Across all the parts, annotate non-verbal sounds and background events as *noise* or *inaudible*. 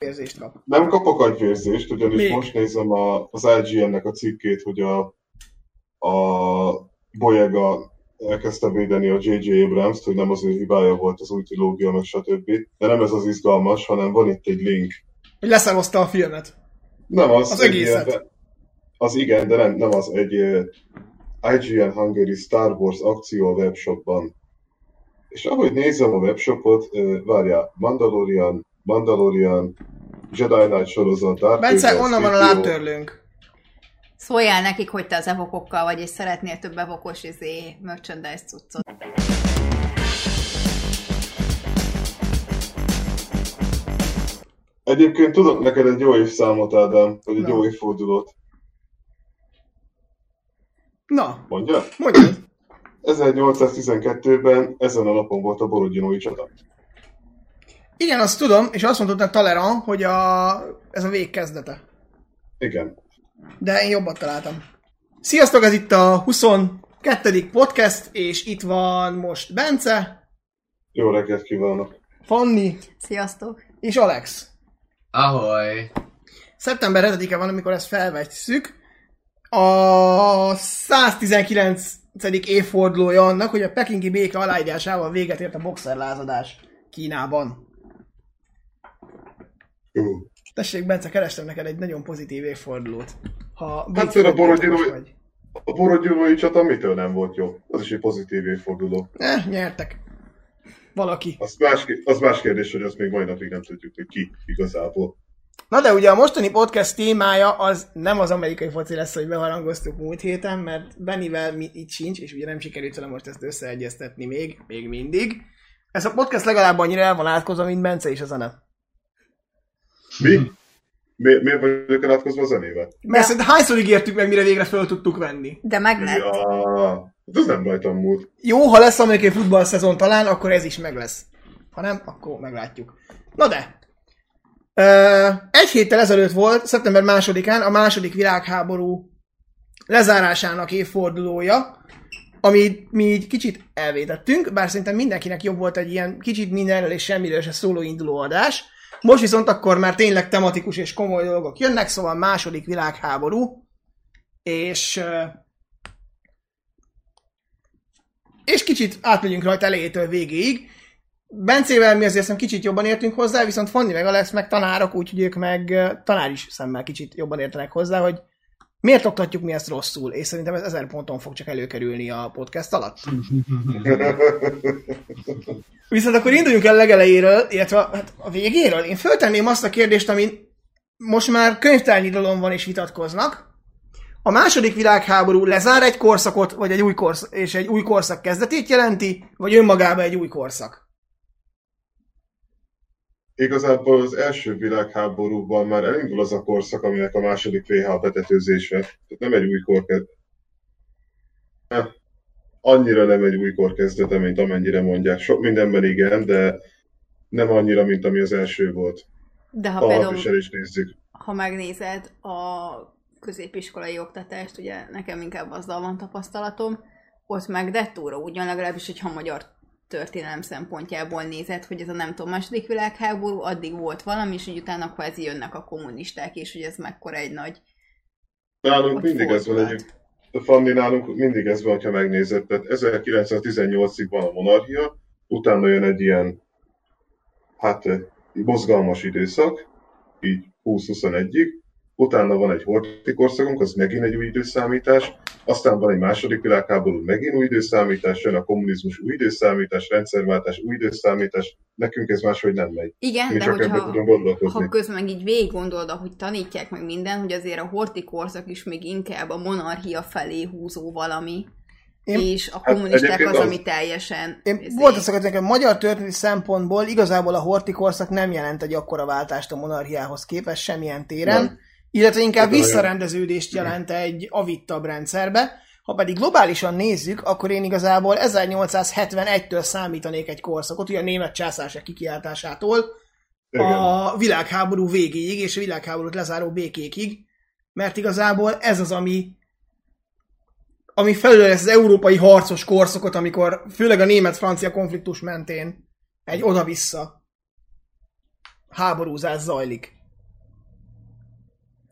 érzést kap. Nem kapok agyvérzést, ugyanis Még? most nézem a, az IGN-nek a cikkét, hogy a, a Boyega elkezdte védeni a J.J. Abrams-t, hogy nem az ő hibája volt az új trilógia, meg stb. De nem ez az izgalmas, hanem van itt egy link. Hogy leszarozta a filmet. Nem az, Az egészet. ilyen- az igen, de nem, nem az egy IGN Hungary Star Wars akció a webshopban. És ahogy nézem a webshopot, várjál, Mandalorian, Mandalorian, Jedi Knight sorozat, Darth Bence, onnan van a C-3PO. lábtörlőnk. Szóljál nekik, hogy te az evokokkal vagy, és szeretnél több evokos izé, merchandise cuccot. Egyébként tudok neked egy jó évszámot, Ádám, vagy egy Na. jó évfordulót. Na, Mondja? mondjad. 1812-ben *clears throat* ezen a napon volt a Borodinói csata. Igen, azt tudom, és azt mondtad a Talleyrand, hogy a, ez a vég kezdete. Igen. De én jobbat találtam. Sziasztok, ez itt a 22. podcast, és itt van most Bence, Jó reggelt kívánok. Fanni Sziasztok! és Alex. Ahoy! Szeptember 7-e van, amikor ezt felvesszük. A 119. évfordulója annak, hogy a pekingi béke aláírásával véget ért a boxerlázadás Kínában. Ú. Tessék, Bence, kerestem neked egy nagyon pozitív évfordulót. Ha Hát például a Borodinó Borodinói-. A Borodinói csata mitől nem volt jó? Az is egy pozitív évforduló. Eh, nyertek. Valaki. Az más, az más kérdés, hogy azt még mai napig nem tudjuk, hogy ki igazából. Na de ugye a mostani podcast témája az nem az amerikai foci lesz, hogy beharangoztuk múlt héten, mert Bennivel mi itt sincs, és ugye nem sikerült vele most ezt összeegyeztetni még, még mindig. Ez a podcast legalább annyira el van átkozva, mint Bence és a zene. Mi? Mi miért vagyok elátkozva a zenével? Mert szerintem hányszor ígértük meg, mire végre föl tudtuk venni. De meg lett. Ja, hát ez nem rajtam múlt. Jó, ha lesz amerikai futball szezon talán, akkor ez is meg lesz. Ha nem, akkor meglátjuk. Na de. Egy héttel ezelőtt volt, szeptember másodikán a második világháború lezárásának évfordulója, amit mi így kicsit elvétettünk, bár szerintem mindenkinek jobb volt egy ilyen kicsit mindenről és semmiről se szóló induló adás. Most viszont akkor már tényleg tematikus és komoly dolgok jönnek, szóval második világháború, és és kicsit átmegyünk rajta elejétől végéig. Bencével mi azért kicsit jobban értünk hozzá, viszont Fanni meg Alex meg tanárok, úgyhogy ők meg tanár is szemmel kicsit jobban értenek hozzá, hogy miért oktatjuk mi ezt rosszul, és szerintem ez ezer ponton fog csak előkerülni a podcast alatt. *laughs* Viszont akkor induljunk el legelejéről, illetve hát a végéről. Én föltenném azt a kérdést, ami most már könyvtárnyidalom van és vitatkoznak. A második világháború lezár egy korszakot, vagy egy új korszak, és egy új korszak kezdetét jelenti, vagy önmagában egy új korszak? Igazából az első világháborúban már elindul az a korszak, aminek a második VH betetőzése. Tehát nem egy új kor kezd... Eh, Annyira nem egy új kor kezdete, mint amennyire mondják. Sok mindenben igen, de nem annyira, mint ami az első volt. De ha Ha például, alapviselést nézzük. ha megnézed a középiskolai oktatást, ugye nekem inkább azzal van tapasztalatom, ott meg dettóra ugyan legalábbis, hogyha magyar történelem szempontjából nézed, hogy ez a nem tudom, második világháború, addig volt valami, és hogy utána kvázi jönnek a kommunisták, és hogy ez mekkora egy nagy Nálunk mindig ez van egyébként. Fanni nálunk mindig ez van, ha megnézed. Tehát 1918-ig van a monarchia, utána jön egy ilyen, hát mozgalmas időszak, így 20-21-ig, utána van egy horti korszakunk, az megint egy új időszámítás, aztán van egy második világháború, megint új időszámítás, jön a kommunizmus, új időszámítás, rendszerváltás, új időszámítás, nekünk ez máshogy nem megy. Igen, Mi de csak hogyha, tudunk gondolkozni. ha közben meg így végig gondolod, ahogy tanítják meg minden, hogy azért a horti korszak is még inkább a monarchia felé húzó valami, Én- és a kommunisták egyébként az, az. ami teljesen... Én izé, volt az hogy nekem magyar történeti szempontból igazából a horti korszak nem jelent egy akkora váltást a monarchiához képest semmilyen téren, Nem. Illetve inkább visszarendeződést jelent egy avittabb rendszerbe. Ha pedig globálisan nézzük, akkor én igazából 1871-től számítanék egy korszakot, ugye a német császárság kikiáltásától Igen. a világháború végéig és a világháborút lezáró békékig, mert igazából ez az, ami ami felül az európai harcos korszakot, amikor főleg a német-francia konfliktus mentén egy oda-vissza. háborúzás zajlik.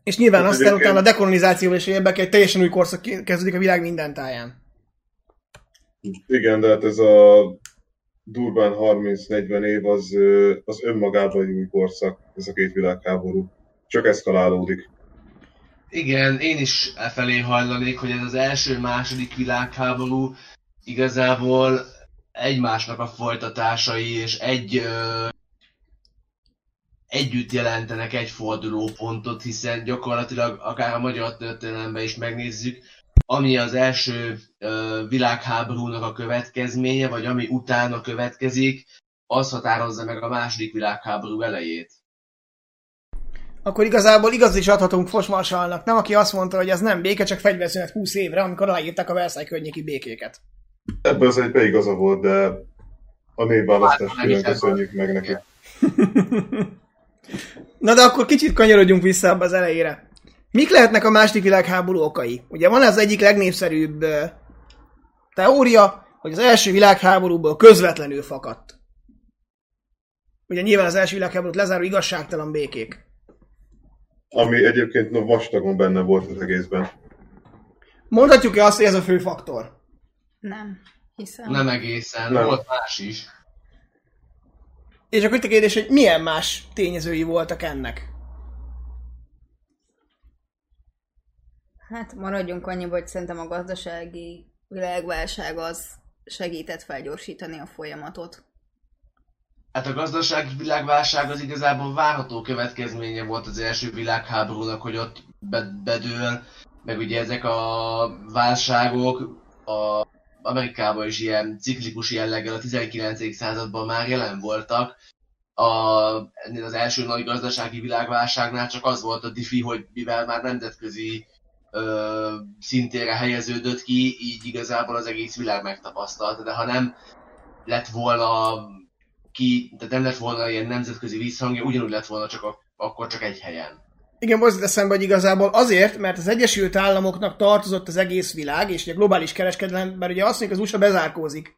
És nyilván Hát aztán utána a dekolonizációval is érbe egy teljesen új korszak kezdődik a világ minden táján. Igen, de hát ez a durván 30-40 év az, az önmagában egy új korszak, ez a két világháború. Csak eszkalálódik. Igen, én is e felé hajlanék, hogy ez az első-második világháború igazából egymásnak a folytatásai, és egy ö, együtt jelentenek egy fordulópontot, hiszen gyakorlatilag akár a magyar történelemben is megnézzük, ami az első ö, világháborúnak a következménye, vagy ami utána következik, az határozza meg a második világháború elejét. Akkor igazából igaz is adhatunk Fosmarsalnak, nem aki azt mondta, hogy ez nem béke, csak fegyverszünet 20 évre, amikor aláírták a Versailles környéki békéket. Ebben az egyben igaza volt, de a névválasztást Hát, külön köszönjük meg neki. *laughs* Na de akkor kicsit kanyarodjunk vissza abba az elejére. Mik lehetnek a második világháború okai? Ugye van az egyik legnépszerűbb teória, hogy az első világháborúból közvetlenül fakadt. Ugye nyilván az első világháborút lezáró igazságtalan békék. Ami egyébként no, vastagon benne volt az egészben. Mondhatjuk-e azt, hogy ez a fő faktor? Nem. Hiszem. Nem egészen, Nem. volt más is. És akkor itt a kérdés, hogy milyen más tényezői voltak ennek? Hát maradjunk annyiba, hogy szerintem a gazdasági világválság az segített felgyorsítani a folyamatot. Hát a gazdasági világválság az igazából várható következménye volt az első világháborúnak, hogy ott be- bedől, meg ugye ezek a válságok a Amerikában is ilyen ciklikus jelleggel a 19. században már jelen voltak. A, ennél az első nagy gazdasági világválságnál csak az volt a diffi, hogy mivel már nemzetközi ö, szintére helyeződött ki, így igazából az egész világ megtapasztalta, de ha nem lett volna ki, tehát nem lett volna ilyen nemzetközi visszhangja, ugyanúgy lett volna csak a, akkor csak egy helyen. Igen, most eszembe, hogy igazából azért, mert az Egyesült Államoknak tartozott az egész világ, és ugye globális kereskedelem, mert ugye azt mondjuk az USA bezárkózik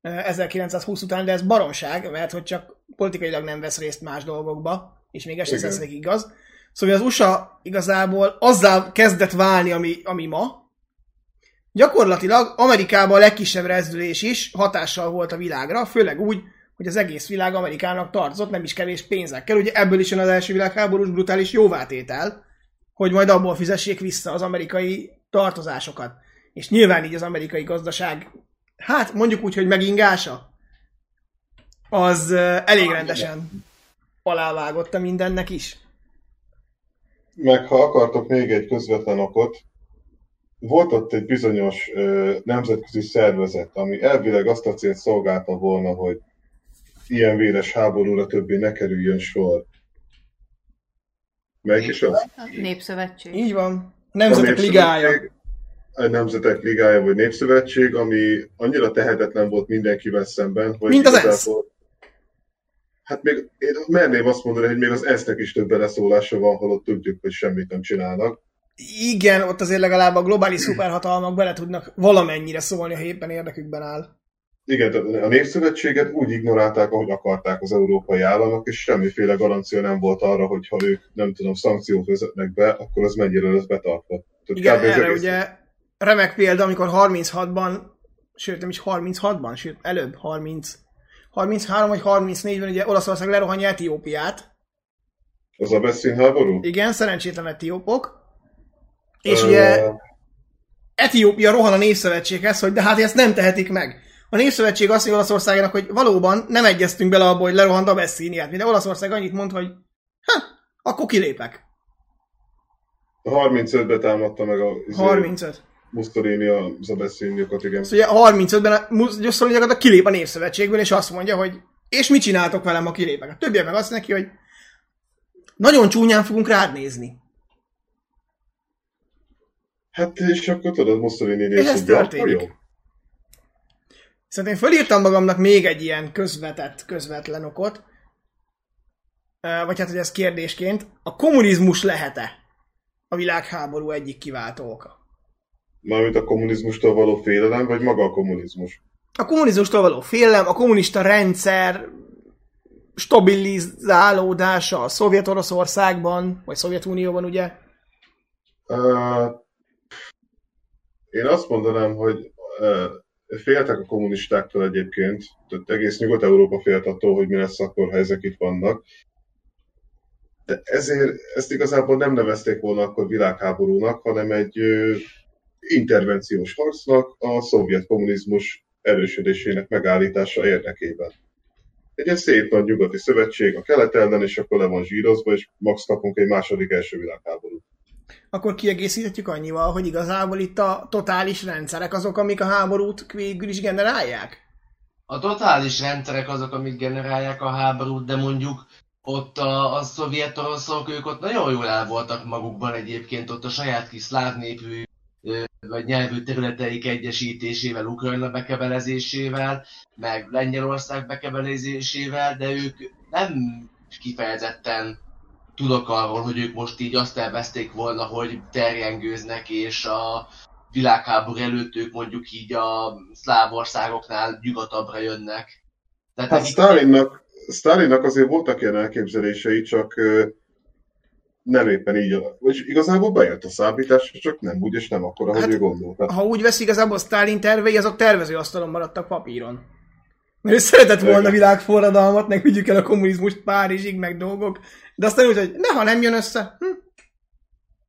eh, 1920 után, de ez baromság, mert hogy csak politikailag nem vesz részt más dolgokba, és még ez sem igaz. Szóval az USA igazából azzal kezdett válni, ami, ami ma. Gyakorlatilag Amerikában a legkisebb rezdülés is hatással volt a világra, főleg úgy, hogy az egész világ Amerikának tartozott, nem is kevés pénzekkel. Ugye ebből is jön az első világháborús brutális jóvátétel, hogy majd abból fizessék vissza az amerikai tartozásokat. És nyilván így az amerikai gazdaság, hát mondjuk úgy, hogy megingása, az elég rendesen alávágotta mindennek is. Meg ha akartok még egy közvetlen okot, volt ott egy bizonyos ö, nemzetközi szervezet, ami elvileg azt a célt szolgálta volna, hogy ilyen véres háborúra többé ne kerüljön sor. Melyik is az? Népszövetség. Így van. A Nemzetek A Ligája. A Nemzetek Ligája vagy Népszövetség, ami annyira tehetetlen volt mindenkivel szemben, hogy Mint az igazából- Hát még én merném azt mondani, hogy még az ENSZ-nek is több beleszólása van, holott tudjuk, hogy semmit nem csinálnak. Igen, ott azért legalább a globális szuperhatalmak bele tudnak valamennyire szólni, ha éppen érdekükben áll. Igen, tehát a Népszövetséget úgy ignorálták, ahogy akarták az európai államok, és semmiféle garancia nem volt arra, hogy ha ők, nem tudom, szankciót vezetnek be, akkor az mennyire lesz betartva. Tehát Igen, erre egész- ugye remek példa, amikor 36-ban, sőt nem is 36-ban, sőt előbb 30, 33 vagy 34-ben ugye Olaszország lerohanja Etiópiát. Az a beszínháború? Igen, szerencsétlen etiópok. És Ö, ugye Etiópia rohan a Népszövetséghez, hogy de hát ezt nem tehetik meg. A Népszövetség azt mondja Olaszországnak, hogy valóban nem egyeztünk bele abba, hogy lerohant a Bessiniát. De Olaszország annyit mond, hogy ha, akkor kilépek. A 35-ben támadta meg a izé, 35. Mussolini a Zabessiniokat, igen. Szóval ugye a 35-ben a Mussolini gyakorlatilag kilép a Népszövetségből, és azt mondja, hogy és mit csináltok velem, ha kilépek? A többiek meg azt neki, hogy nagyon csúnyán fogunk rád nézni. Hát és akkor tudod, Mussolini És ez történik. jó. Viszont én fölírtam magamnak még egy ilyen közvetett, közvetlen okot, vagy hát, hogy ez kérdésként, a kommunizmus lehet-e a világháború egyik kiváltó oka? Mármint a kommunizmustól való félelem, vagy maga a kommunizmus? A kommunizmustól való félelem, a kommunista rendszer stabilizálódása a Szovjet-Oroszországban, vagy Szovjetunióban, ugye? Uh, én azt mondanám, hogy uh, féltek a kommunistáktól egyébként, tehát egész Nyugat-Európa félt attól, hogy mi lesz akkor, ha ezek itt vannak. De ezért ezt igazából nem nevezték volna akkor világháborúnak, hanem egy intervenciós harcnak a szovjet kommunizmus erősödésének megállítása érdekében. Egy ilyen szép nagy nyugati szövetség a kelet ellen, és akkor le van zsírozva, és max kapunk egy második első világháborút. Akkor kiegészíthetjük annyival, hogy igazából itt a totális rendszerek azok, amik a háborút végül is generálják? A totális rendszerek azok, amik generálják a háborút, de mondjuk ott a, a szovjet oroszok, ők ott nagyon jól el voltak magukban egyébként, ott a saját kis szláv népű vagy nyelvű területeik egyesítésével, Ukrajna bekebelezésével, meg Lengyelország bekebelezésével, de ők nem kifejezetten tudok arról, hogy ők most így azt elveszték volna, hogy terjengőznek, és a világháború előtt ők mondjuk így a szláv országoknál nyugatabbra jönnek. Tehát hát Stalinnak, Stalinnak azért voltak ilyen elképzelései, csak nem éppen így, vagy igazából bejött a számítás, csak nem úgy, és nem akkor, ahogy hát, ő gondolta. Ha úgy veszik, igazából Stalin tervei, azok tervezőasztalon maradtak papíron. Mert ő szeretett volna világforradalmat, meg vigyük el a kommunizmust Párizsig, meg dolgok, de aztán úgy, hogy ne, ha nem jön össze, hm.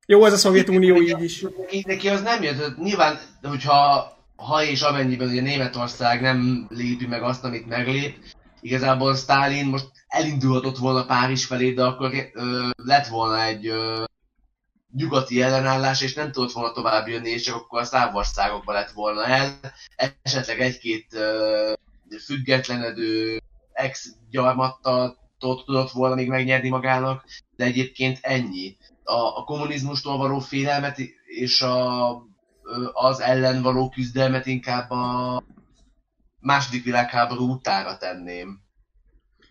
Jó, ez a Szovjetunió így is. Neki az nem jött, nyilván, hogyha ha és amennyiben ugye Németország nem lépi meg azt, amit meglép, igazából Stalin most elindulhatott volna Párizs felé, de akkor ö, lett volna egy ö, nyugati ellenállás, és nem tudott volna tovább jönni, és csak akkor a szávországokba lett volna el. Esetleg egy-két ö, függetlenedő ex-gyarmattal tudott volna még megnyerni magának, de egyébként ennyi. A, a kommunizmustól való félelmet és a, az ellen való küzdelmet inkább a második világháború utára tenném.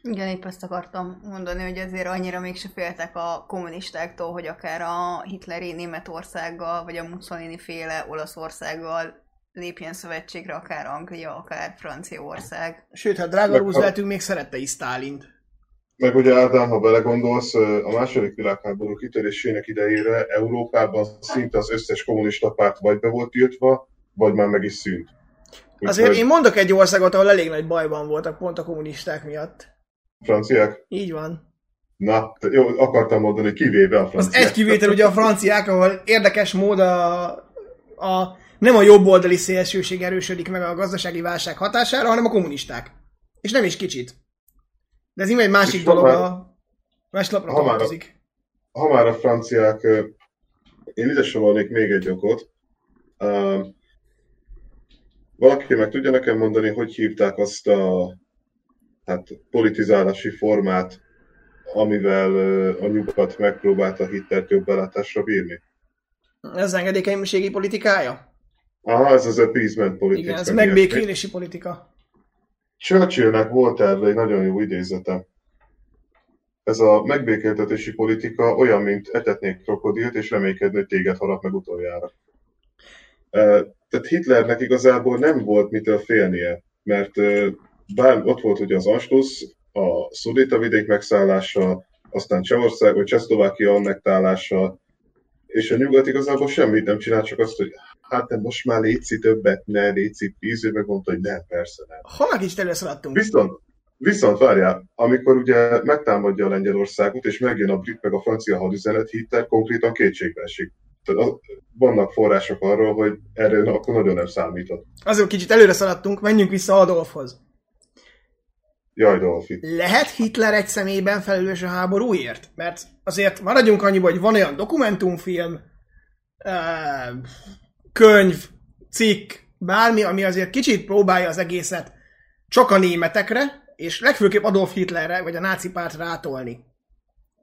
Igen, épp ezt akartam mondani, hogy azért annyira mégse féltek a kommunistáktól, hogy akár a hitleri Németországgal, vagy a Mussolini féle Olaszországgal lépjen szövetségre, akár Anglia, akár Franciaország. Sőt, hát drága Rooseveltünk még szerette is Stálint. Meg ugye Ádám, ha belegondolsz, a második világháború kitörésének idejére Európában szinte az összes kommunista párt vagy be volt tiltva, vagy már meg is szűnt. Azért én mondok egy országot, ahol elég nagy bajban voltak pont a kommunisták miatt. Franciák? Így van. Na, jó, akartam mondani, kivéve a franciák. Az egy kivétel ugye a franciák, ahol érdekes mód a, a nem a jobb oldali szélsőség erősödik meg a gazdasági válság hatására, hanem a kommunisták. És nem is kicsit. De ez egy másik dolog, a más lapra ha már, a, ha már a franciák, én ide sorolnék még egy okot. Uh, valaki meg tudja nekem mondani, hogy hívták azt a hát, politizálási formát, amivel a nyugat megpróbálta Hitlert jobb belátásra bírni? Ez engedékenységi politikája? Aha, ez az appeasement politika. Igen, ez megbékélési politika. Churchillnek volt erre egy nagyon jó idézete. Ez a megbékéltetési politika olyan, mint etetnék krokodilt, és reménykedni, hogy téged harap meg utoljára. Tehát Hitlernek igazából nem volt mitől félnie, mert bár ott volt ugye az Anschluss, a Szudéta-vidék megszállása, aztán Csehország vagy Csehszlovákia annektálása, és a nyugat igazából semmit nem csinál, csak azt, hogy hát de most már létszi többet, ne létszi tíz, ő megmondta, hogy nem, persze nem. Honnan is előszaladtunk? Viszont, viszont várjál, amikor ugye megtámadja a Lengyelországot, és megjön a brit meg a francia hadüzenet, Hitler konkrétan kétségbe esik. Tehát vannak források arról, hogy erre akkor nagyon nem számított. Azért kicsit előre szaladtunk, menjünk vissza Adolfhoz. Jaj, Dolfi. Lehet Hitler egy személyben felelős a háborúért? Mert azért maradjunk annyiba, hogy van olyan dokumentumfilm, könyv, cikk, bármi, ami azért kicsit próbálja az egészet csak a németekre, és legfőképp Adolf Hitlerre, vagy a náci pártra rátolni.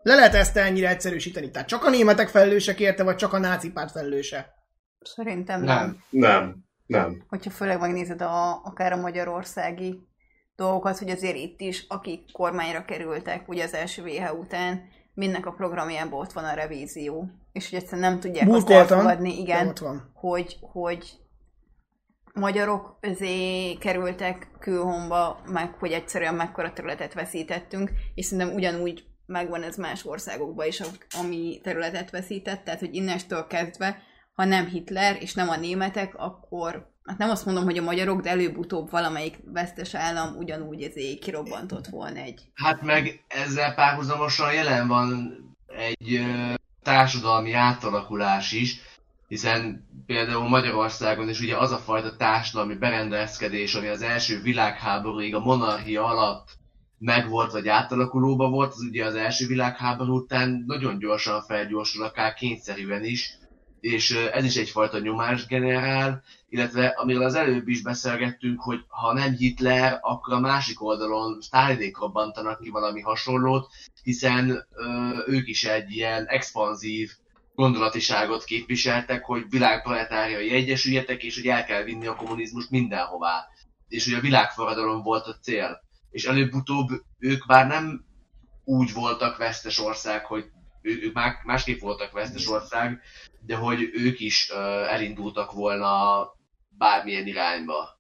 Le lehet ezt ennyire egyszerűsíteni? Tehát csak a németek felelősek érte, vagy csak a náci párt felelőse? Szerintem nem. Nem, nem. nem. Hogyha főleg megnézed a, akár a magyarországi dolgokat, hogy azért itt is, akik kormányra kerültek, ugye az első VH után, mindnek a programjában ott van a revízió. És hogy egyszerűen nem tudják Burkoltam, azt elfogadni, igen, ott van. Hogy, hogy magyarok azért kerültek külhomba, meg hogy egyszerűen mekkora területet veszítettünk, és szerintem ugyanúgy megvan ez más országokban is, ami területet veszített, tehát hogy innestől kezdve, ha nem Hitler és nem a németek, akkor hát nem azt mondom, hogy a magyarok, de előbb-utóbb valamelyik vesztes állam ugyanúgy ezért kirobbantott volna egy. Hát meg ezzel párhuzamosan jelen van egy társadalmi átalakulás is, hiszen például Magyarországon is ugye az a fajta társadalmi berendezkedés, ami az első világháborúig a monarchia alatt megvolt, vagy átalakulóba volt, az ugye az első világháború után nagyon gyorsan felgyorsul, akár kényszerűen is, és ez is egyfajta nyomás generál, illetve amiről az előbb is beszélgettünk, hogy ha nem Hitler, akkor a másik oldalon Stalinék robbantanak ki valami hasonlót, hiszen ö, ők is egy ilyen expanzív gondolatiságot képviseltek, hogy világproletáriai egyesüljetek, és hogy el kell vinni a kommunizmust mindenhová. És hogy a világforradalom volt a cél. És előbb-utóbb ők már nem úgy voltak vesztes ország, hogy ők másképp voltak vesztes ország, de hogy ők is uh, elindultak volna bármilyen irányba.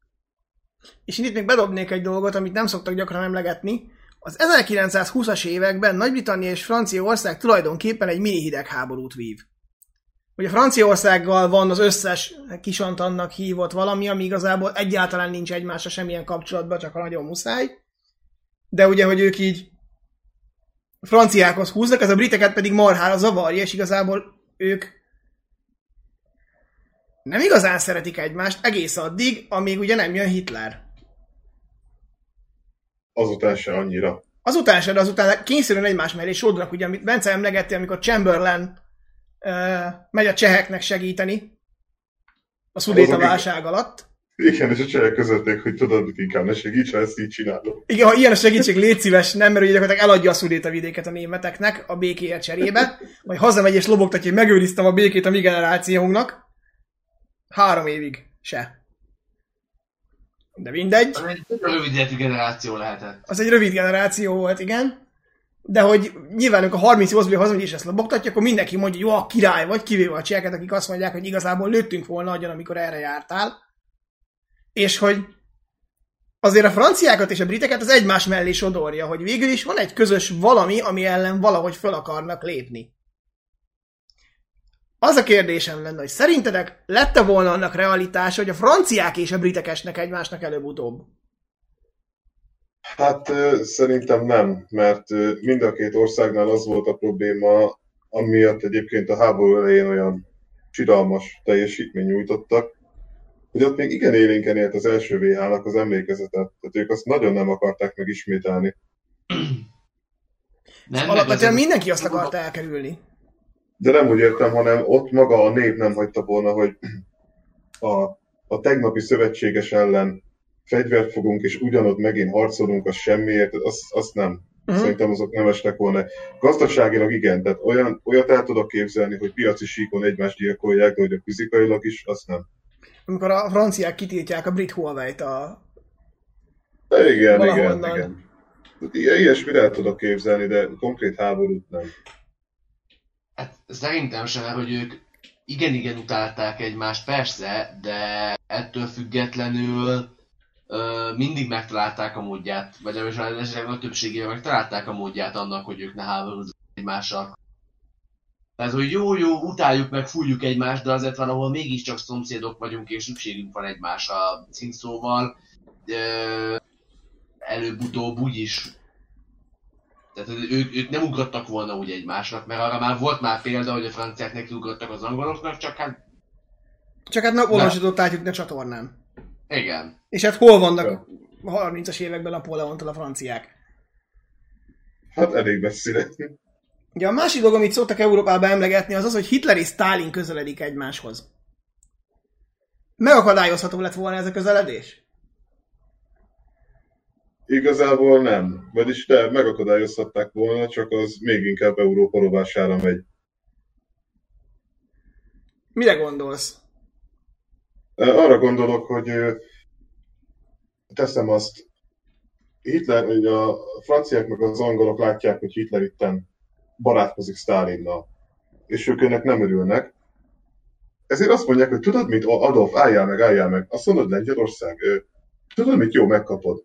És itt még bedobnék egy dolgot, amit nem szoktak gyakran emlegetni. Az 1920-as években Nagy-Britannia és Franciaország tulajdonképpen egy mini hidegháborút vív. Ugye Franciaországgal van az összes kisantannak hívott valami, ami igazából egyáltalán nincs egymásra semmilyen kapcsolatban, csak a nagyon muszáj. De ugye, hogy ők így franciákhoz húznak, ez a briteket pedig marhára zavarja, és igazából ők nem igazán szeretik egymást egész addig, amíg ugye nem jön Hitler. Azután se annyira. Azután se, de azután kényszerűen egymás mellé sodrak, ugye, amit Bence emlegette, amikor Chamberlain uh, megy a cseheknek segíteni a szudéta válság alatt. Igen, és a csehek közötték, hogy tudod, inkább ne segíts, ha ezt így csinálom. Igen, ha ilyen a segítség, légy szíves, nem, mert ugye gyakorlatilag eladja a szudéta vidéket a németeknek a békéért cserébe, vagy hazamegy és lobogtatja, hogy megőriztem a békét a mi generációnknak. Három évig se. De mindegy. Az egy rövid generáció lehetett. Az egy rövid generáció volt, igen. De hogy nyilván, amikor 38-ból hazamegy és ezt lobogtatja, akkor mindenki mondja, hogy jó, a király vagy, kivéve a cseheket, akik azt mondják, hogy igazából lőttünk volna agyon, amikor erre jártál. És hogy azért a franciákat és a briteket az egymás mellé sodorja, hogy végül is van egy közös valami, ami ellen valahogy föl akarnak lépni. Az a kérdésem lenne, hogy szerintetek lette volna annak realitása, hogy a franciák és a britek esnek egymásnak előbb-utóbb? Hát szerintem nem, mert mind a két országnál az volt a probléma, amiatt egyébként a háború elején olyan csidalmas teljesítmény nyújtottak, hogy ott még igen élénken élt az első VH-nak az emlékezetet, tehát ők azt nagyon nem akarták megismételni. Nem, Alapvetően mindenki azt akarta elkerülni. De nem úgy értem, hanem ott maga a nép nem hagyta volna, hogy a, a tegnapi szövetséges ellen fegyvert fogunk, és ugyanott megint harcolunk, az semmiért, azt, azt nem. Uh-huh. Szerintem azok nem estek volna. Gazdaságilag igen, tehát olyan, olyat el tudok képzelni, hogy piaci síkon egymást gyilkolják, de hogy a fizikailag is, azt nem. Amikor a franciák kitiltják a brit Huawei-t a... Igen, igen, igen. Ilyesmire el tudok képzelni, de konkrét háborút nem. Hát szerintem sem, hogy ők igen-igen utálták egymást, persze, de ettől függetlenül ö, mindig megtalálták a módját, vagy legalábbis nagy többségében megtalálták a módját annak, hogy ők ne háborúzzanak egymással. Tehát, hogy jó, jó, utáljuk meg, fújjuk egymást, de azért van, ahol mégiscsak szomszédok vagyunk, és szükségünk van egymásra színszóval. Előbb-utóbb úgyis tehát ők, ők nem ugrottak volna úgy egymásnak, mert arra már volt már példa, hogy a franciák neki ugrottak az angoloknak, csak hát... Csak hát napolvasított átjuk ne csatornán. Igen. És hát hol vannak a 30-as években Napóleontól a franciák? Hát elég messzire. Ugye a másik dolog, amit szoktak Európában emlegetni, az az, hogy Hitler és Stalin közeledik egymáshoz. Megakadályozható lett volna ez a közeledés? Igazából nem. Vagyis de megakadályozhatták volna, csak az még inkább Európa rovására megy. Mire gondolsz? Arra gondolok, hogy teszem azt, Hitler, hogy a franciák meg az angolok látják, hogy Hitler itten barátkozik Stalinnal, és ők ennek nem örülnek, ezért azt mondják, hogy tudod mit, Adolf, álljál meg, álljál meg. Azt mondod Lengyelország, ö, tudod mit, jó, megkapod.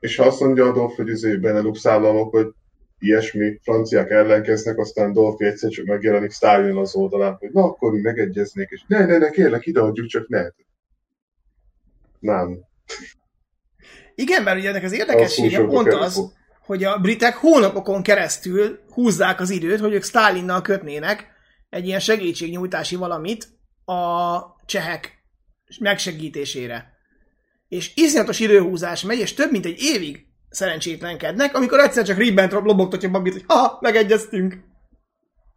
És ha azt mondja Adolf, hogy izé Benelux államok, hogy ilyesmi, franciák ellenkeznek, aztán Dolfi egyszer csak megjelenik Stalin az oldalán, hogy na akkor mi megegyeznék, és ne, ne, ne, kérlek, ideadjuk, csak ne. Nem. Igen, mert ugye ennek az érdekessége Az pont az. Hogy a britek hónapokon keresztül húzzák az időt, hogy ők Stalinnal kötnének egy ilyen segítségnyújtási valamit a csehek megsegítésére. És iszonyatos időhúzás megy, és több mint egy évig szerencsétlenkednek, amikor egyszer csak Ribbentrop lobogtatja Babit, hogy ha, megegyeztünk.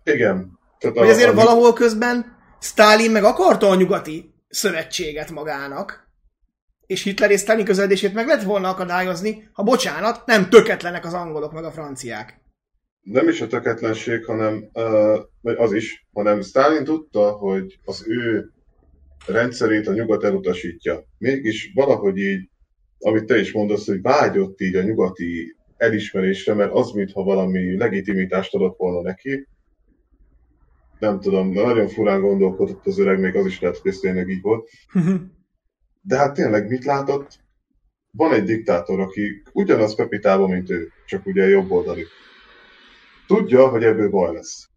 Igen. Tehát Hogy azért a, valahol közben Stalin meg akarta a nyugati szövetséget magának, és Hitler és Stalin közeledését meg lett volna akadályozni, ha bocsánat, nem töketlenek az angolok meg a franciák. nem is a töketlenség, hanem vagy az is, hanem Stalin tudta, hogy az ő rendszerét a nyugat elutasítja. Mégis valahogy így, amit te is mondasz, hogy vágyott így a nyugati elismerésre, mert az, mintha valami legitimitást adott volna neki. Nem tudom, de nagyon furán gondolkodott az öreg, még az is lehet, hogy ez tényleg így volt. *laughs* De hát tényleg mit látott? Van egy diktátor, aki ugyanaz Pepitában, mint ő, csak ugye jobb oldali. Tudja, hogy ebből baj lesz.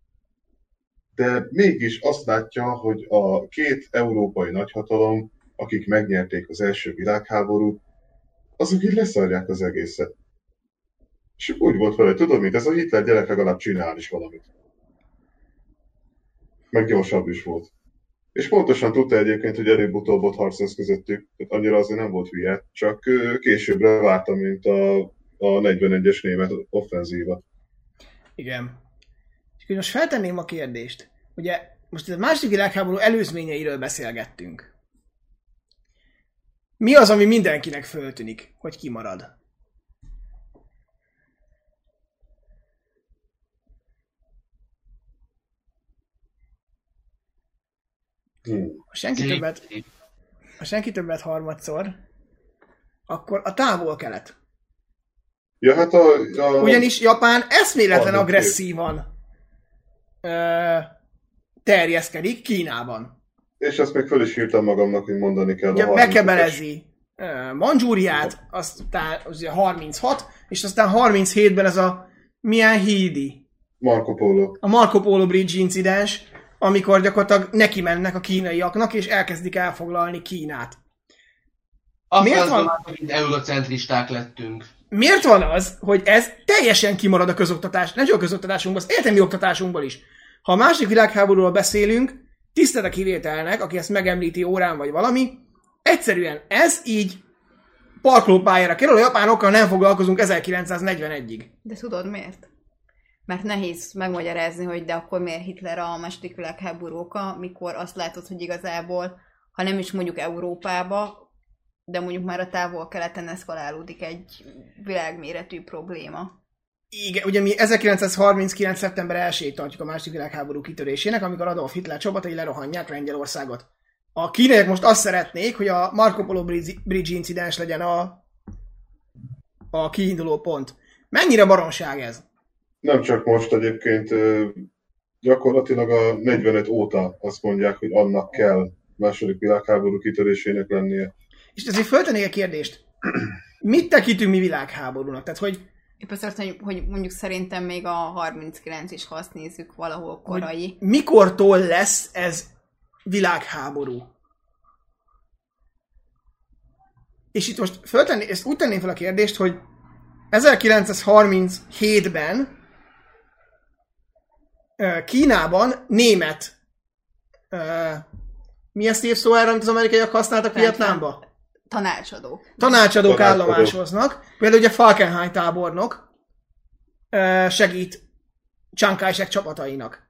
De mégis azt látja, hogy a két európai nagyhatalom, akik megnyerték az első világháborút, azok így leszarják az egészet. És úgy volt vele, tudod mit, ez a Hitler gyerek legalább csinál is valamit. Meg gyorsabb is volt. És pontosan tudta egyébként, hogy előbb-utóbb ott harc lesz közöttük, tehát annyira azért nem volt hülye, csak későbbre várta, mint a, a 41-es német offenzíva. Igen. És most feltenném a kérdést. Ugye most a második világháború előzményeiről beszélgettünk. Mi az, ami mindenkinek föltűnik, hogy kimarad? Ha senki többet, ha senki többet harmadszor, akkor a távol-kelet. Ja, hát a... a Ugyanis Japán eszméletlen agresszívan ö, terjeszkedik Kínában. És ezt még föl is írtam magamnak, hogy mondani kell. Ugye a 35-ös. bekebelezi ö, Mandzsúriát, aztán az ugye 36, és aztán 37-ben ez a milyen hídi, Marco Polo. a Marco Polo Bridge incidens, amikor gyakorlatilag neki mennek a kínaiaknak, és elkezdik elfoglalni Kínát. Azt Miért van- hogy eurocentristák lettünk. Miért van az, hogy ez teljesen kimarad a közoktatás, nem csak a közoktatásunkból, az egyetemi oktatásunkból is. Ha a második világháborúról beszélünk, tisztelt a kivételnek, aki ezt megemlíti órán vagy valami, egyszerűen ez így parkolópályára kerül, a japánokkal nem foglalkozunk 1941-ig. De tudod miért? Mert nehéz megmagyarázni, hogy de akkor miért Hitler a második világháború oka, mikor azt látod, hogy igazából, ha nem is mondjuk Európába, de mondjuk már a távol-keleten eszkalálódik egy világméretű probléma. Igen, ugye mi 1939. szeptember 1-ét tartjuk a második világháború kitörésének, amikor Adolf Hitler csapatai lerohanják Lengyelországot. A kínaiak most azt szeretnék, hogy a Marco Polo Bridge incidens legyen a, a kiinduló pont. Mennyire baromság ez? Nem csak most egyébként, gyakorlatilag a 45 óta azt mondják, hogy annak kell második világháború kitörésének lennie. És ezért föltennék a kérdést. Mit tekintünk mi világháborúnak? Tehát, hogy Épp azt azt, hogy, hogy mondjuk szerintem még a 39 is, ha azt nézzük valahol korai. mikortól lesz ez világháború? És itt most föltenni, ezt úgy tenném fel a kérdést, hogy 1937-ben ö, Kínában német mi ezt évszó erre, amit az amerikaiak használtak Vietnámba? Tanácsadók. Tanácsadók Tanácsadók. állomásoznak. Például ugye Falkenhayn tábornok segít Chiang Kai-shek csapatainak.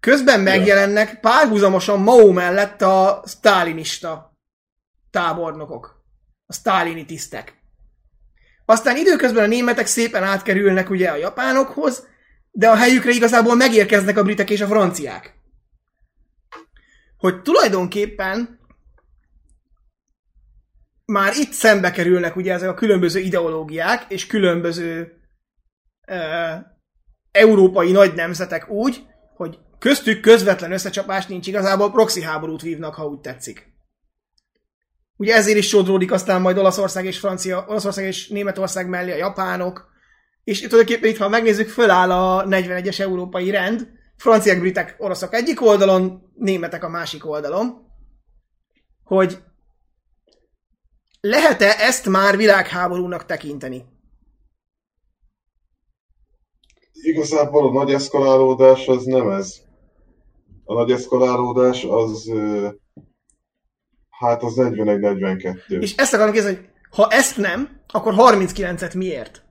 Közben megjelennek párhuzamosan Mao mellett a sztálinista tábornokok. A sztálini tisztek. Aztán időközben a németek szépen átkerülnek ugye a japánokhoz, de a helyükre igazából megérkeznek a britek és a franciák. Hogy tulajdonképpen már itt szembe kerülnek ugye ezek a különböző ideológiák és különböző ö, európai nagy nemzetek úgy, hogy köztük közvetlen összecsapás nincs, igazából proxy háborút vívnak, ha úgy tetszik. Ugye ezért is sodródik aztán majd Olaszország és Francia, Olaszország és Németország mellé a japánok, és tulajdonképpen itt, ha megnézzük, föláll a 41-es európai rend, franciák, britek, oroszok egyik oldalon, németek a másik oldalon, hogy lehet-e ezt már világháborúnak tekinteni? Igazából a nagy eszkalálódás az nem ez. A nagy eszkalálódás az hát az 41-42. És ezt akarom kérdezni, hogy ha ezt nem, akkor 39-et miért?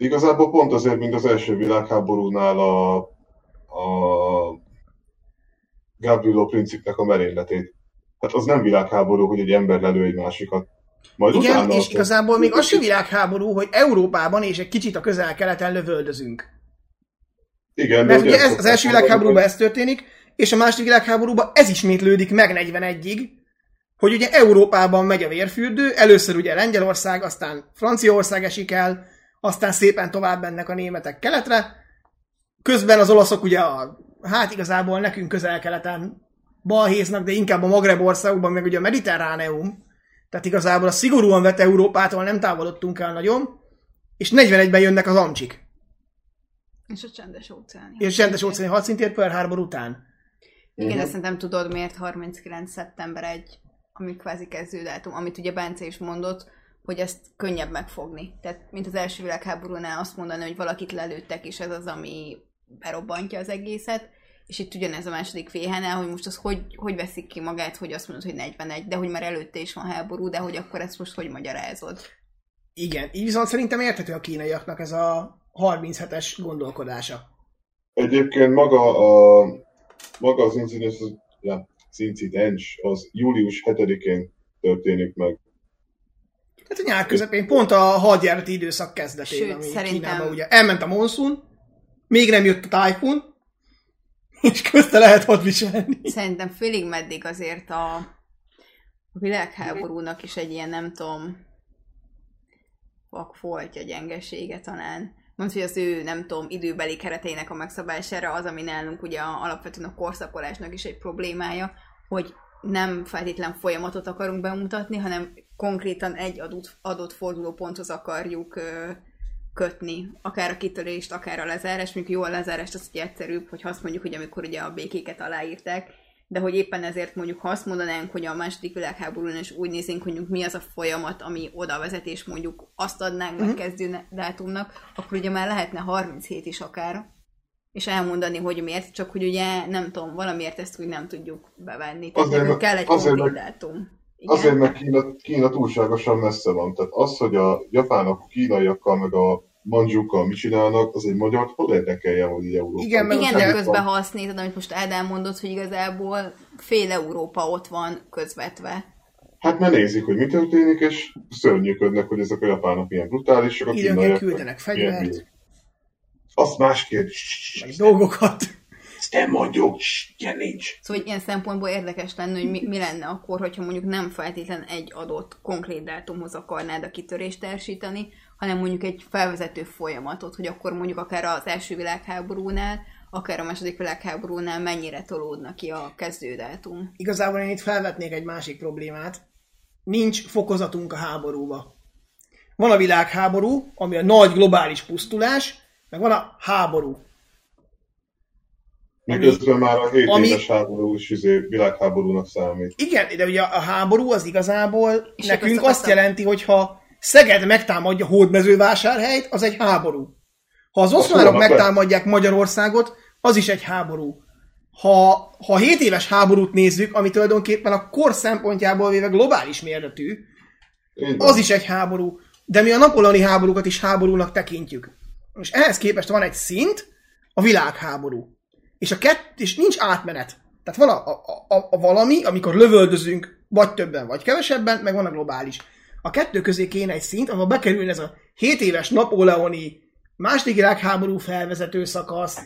Igazából pont azért, mint az első világháborúnál a, a Gabrielo principnek a merényletét. Hát az nem világháború, hogy egy ember lelő egy másikat. Majd Igen, és az- igazából még az sem világháború, hogy Európában és egy kicsit a közel-keleten lövöldözünk. Igen, Mert ugye ez, az első világháborúban ez történik, és a második világháborúban ez ismétlődik meg 41-ig, hogy ugye Európában megy a vérfürdő, először ugye Lengyelország, aztán Franciaország esik el, aztán szépen tovább mennek a németek keletre, közben az olaszok ugye a, hát igazából nekünk közel-keleten balhéznak, de inkább a Magreb országokban, meg ugye a Mediterráneum, tehát igazából a szigorúan vett Európától nem távolodtunk el nagyon, és 41-ben jönnek az amcsik. És a csendes óceáni. És a csendes óceáni hadszintért Pearl Harbor után. Igen, Mhm. de szerintem tudod, miért 39. szeptember 1, ami kvázi kezdődátum, amit ugye Bence is mondott, hogy ezt könnyebb megfogni. Tehát, mint az első világháborúnál azt mondani, hogy valakit lelőttek, és ez az, ami berobbantja az egészet. És itt ugyanez a második véhenel, hogy most az hogy, hogy veszik ki magát, hogy azt mondod, hogy 41, de hogy már előtte is van háború, de hogy akkor ezt most hogy magyarázod? Igen, így viszont szerintem érthető a kínaiaknak ez a 37-es gondolkodása. Egyébként maga, a, maga az incidens, az, ja, az incidens az július 7-én történik meg. Hát a nyár közepén, pont a hadjárati időszak kezdetén, Sőt, ami szerintem- Kínában ugye elment a monszun, még nem jött a tájfun, és közte lehet hadviselni. Szerintem félig meddig azért a, a világháborúnak is egy ilyen, nem tudom, vakfoltja, gyengesége talán. Mondd, hogy az ő, nem tudom, időbeli kereteinek a megszabására az, ami nálunk ugye alapvetően a korszakolásnak is egy problémája, hogy nem feltétlen folyamatot akarunk bemutatni, hanem konkrétan egy adott, adott fordulóponthoz akarjuk ö, kötni, akár a kitörést, akár a lezárást, mondjuk jó a lezárást, az ugye egyszerűbb, hogy azt mondjuk, hogy amikor ugye a békéket aláírták, de hogy éppen ezért mondjuk, ha azt mondanánk, hogy a második világháborún is úgy nézünk, hogy mi az a folyamat, ami oda vezet, és mondjuk azt adnánk meg kezdő dátumnak, akkor ugye már lehetne 37 is akár, és elmondani, hogy miért, csak hogy ugye nem tudom, valamiért ezt úgy nem tudjuk bevenni. Tehát Azért, kell egy azért konkrét meg- dátum. Igen? Azért, mert Kína, Kína túlságosan messze van. Tehát az, hogy a japánok, a kínaiakkal, meg a mandzsukkal mit csinálnak, az egy magyar hol érdekelje, hogy így Európa. Igen, meg Igen, de közben ha azt nézed, amit most Ádám mondott, hogy igazából fél Európa ott van közvetve. Hát mert nézik, hogy mi történik, és szörnyűködnek, hogy ezek a japánok milyen brutálisak, a Időnként kínaiak küldenek milyen fegyvert. Azt más kérdés. meg dolgokat. Ezt nem mondjuk, ilyen nincs. Szóval hogy ilyen szempontból érdekes lenne, hogy mi, mi lenne akkor, hogyha mondjuk nem feltétlen egy adott konkrét dátumhoz akarnád a kitörést társítani, hanem mondjuk egy felvezető folyamatot, hogy akkor mondjuk akár az első világháborúnál, akár a második világháborúnál mennyire tolódna ki a kezdődátum. Igazából én itt felvetnék egy másik problémát. Nincs fokozatunk a háborúba. Van a világháború, ami a nagy globális pusztulás, meg van a háború. Miközben már a 7 ami- éves háború is izé világháborúnak számít. Igen, de ugye a háború az igazából És nekünk azt jelenti, hogy ha Szeged megtámadja Hódmezővásárhelyt, az egy háború. Ha az oszmánok megtámadják Magyarországot, az is egy háború. Ha, ha 7 éves háborút nézzük, ami tulajdonképpen a kor szempontjából véve globális méretű, az is egy háború. De mi a napoleoni háborúkat is háborúnak tekintjük. És ehhez képest van egy szint, a világháború. És, a kett, és nincs átmenet. Tehát van a, a, a, a valami, amikor lövöldözünk, vagy többen, vagy kevesebben, meg van a globális. A kettő közé kéne egy szint, ahol bekerülne ez a 7 éves napóleoni második világháború felvezető szakasz,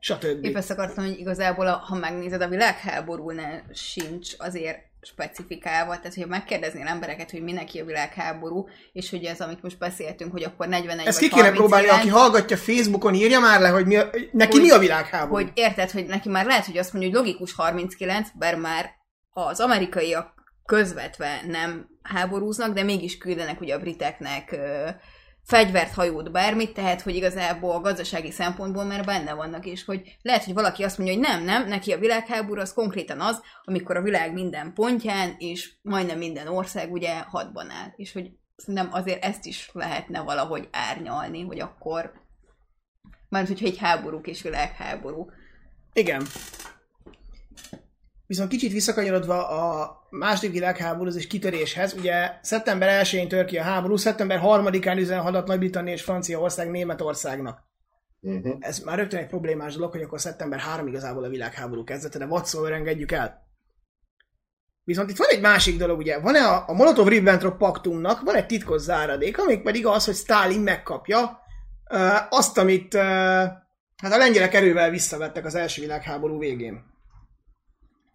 stb. Épp ezt akartam, hogy igazából, a- ha megnézed, a világháborúnál sincs azért specifikálva, tehát hogyha megkérdeznél embereket, hogy mindenki a világháború, és hogy ez, amit most beszéltünk, hogy akkor 41 Ezt ki kéne 39, próbálni, aki hallgatja Facebookon, írja már le, hogy mi a, neki Hogy- mi a világháború. hogy érted, hogy neki már lehet, hogy azt mondja, hogy logikus 39, bár már az amerikaiak közvetve nem háborúznak, de mégis küldenek ugye a briteknek fegyvert, hajót, bármit, tehát hogy igazából a gazdasági szempontból már benne vannak, és hogy lehet, hogy valaki azt mondja, hogy nem, nem, neki a világháború az konkrétan az, amikor a világ minden pontján, és majdnem minden ország ugye hadban áll, és hogy szerintem azért ezt is lehetne valahogy árnyalni, hogy akkor mert hogyha egy háborúk és világháború. Igen. Viszont kicsit visszakanyarodva a második világháborúhoz és kitöréshez, ugye szeptember 1-én tör ki a háború, szeptember 3-án üzen hadat Nagy-Britannia és Franciaország Németországnak. Uh-huh. Ez már rögtön egy problémás dolog, hogy akkor szeptember 3 igazából a világháború kezdete, de whatsoever engedjük el. Viszont itt van egy másik dolog, ugye, van a, a Molotov-Ribbentrop paktumnak van egy titkos záradék, amik pedig az, hogy Stalin megkapja uh, azt, amit uh, hát a lengyelek erővel visszavettek az első világháború végén.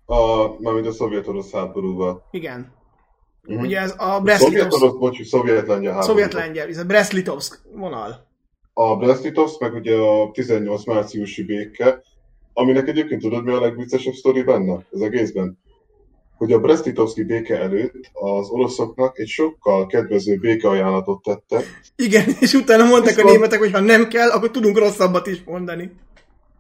A, mármint a szovjet-orosz háborúval. Igen. Uh-huh. Ugye ez a A Brest-Litovsk, szovjet-orosz, bocs, szovjet-lengyel háború. szovjet-lengyel, ez a Brest-Litovsk vonal. A Brest-Litovsk, meg ugye a 18 márciusi béke, aminek egyébként tudod, mi a legviccesebb sztori benne az egészben? Hogy a Brest-Litovszki béke előtt az oroszoknak egy sokkal kedvező békeajánlatot tettek. Igen, és utána mondták a Viszont- németek, hogy ha nem kell, akkor tudunk rosszabbat is mondani.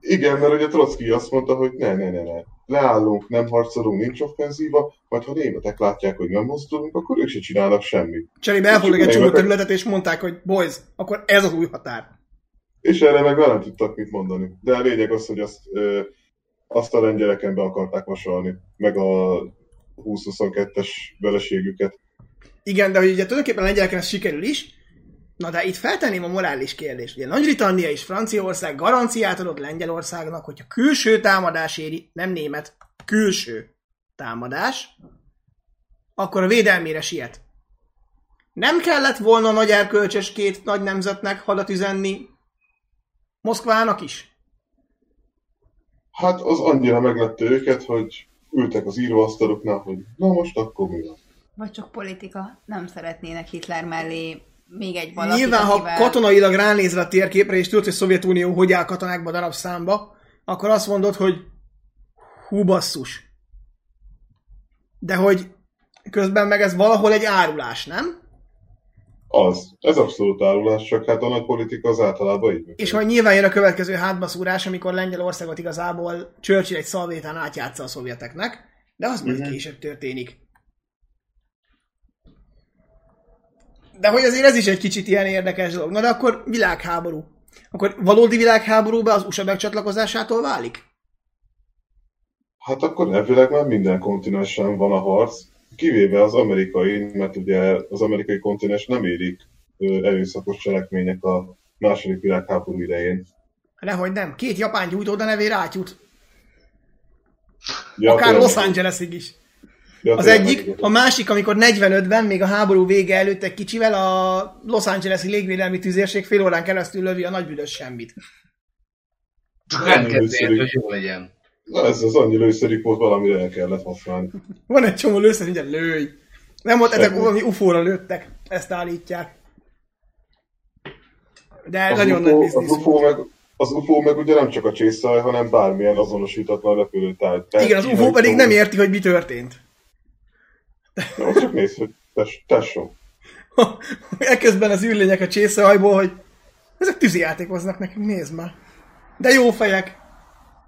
Igen, mert ugye Trotsky azt mondta, hogy ne, ne, ne, ne. Leállunk, nem harcolunk, nincs offenzíva, majd ha németek látják, hogy nem mozdulunk, akkor ők se csinálnak semmit. Cserébe elfoglaltak egy Csak csomó németek- területet, és mondták, hogy boys, akkor ez az új határ. És erre meg nem tudtak mit mondani. De a lényeg az, hogy azt, ö, azt a lengyeleken be akarták vasalni, meg a 20-22-es veleségüket. Igen, de hogy ugye tulajdonképpen a lengyeleken ez sikerül is, na de itt feltenném a morális kérdést. Ugye Nagy-Britannia és Franciaország garanciát adott Lengyelországnak, hogyha külső támadás éri, nem német, külső támadás, akkor a védelmére siet. Nem kellett volna nagy erkölcsös két nagy nemzetnek hadat üzenni Moszkvának is? Hát az annyira meglepte őket, hogy ültek az íróasztaluknál, hogy na most akkor mi van? Vagy csak politika. Nem szeretnének Hitler mellé még egy valakit, Nyilván, ha katonailag ránézve a térképre, és tudod, hogy Szovjetunió hogy áll katonákba darabszámba, akkor azt mondod, hogy hú basszus. De hogy közben meg ez valahol egy árulás, nem? Az. Ez abszolút árulás, csak hát a nagy politika az általában így. És majd nyilván jön a következő hátbaszúrás, amikor Lengyelországot igazából Churchill egy szalvétán átjátsza a szovjeteknek, de az majd Mhm. később történik. De hogy azért ez is egy kicsit ilyen érdekes dolog. Na de akkor világháború. Akkor valódi világháborúba az USA megcsatlakozásától válik? Hát akkor elvileg már minden kontinensen van a harc, kivéve az amerikai, mert ugye az amerikai kontinens nem érik erőszakos cselekmények a második világháború idején. Nehogy nem. Két japán gyújtóda nevé rátyút. Ja, Akár. Los Angelesig is. Ja, Az egyik, a másik, amikor 45-ben, még a háború vége előtt egy kicsivel a Los Angeles-i légvédelmi tüzérség fél órán keresztül lövi a nagy büdös semmit. Őszerű. hogy jó legyen. Na ez az annyi lőszerük volt, valamire el kellett használni. Van egy csomó lőszer, hogy lőj. Nem volt, ezek valami ufóra lőttek. Ezt állítják. De Az nagyon UFO, nagy az, biznisz UFO volt. meg, az UFO meg ugye nem csak a csészaj, hanem bármilyen azonosítatlan repülőtárgy. Igen, az UFO pedig nem érti, hogy mi történt. Na, csak nézd, hogy tess, tesson. *laughs* Ekközben az űrlények a csészehajból, hogy ezek tűzijátékoznak nekünk, nézd már. De jó fejek.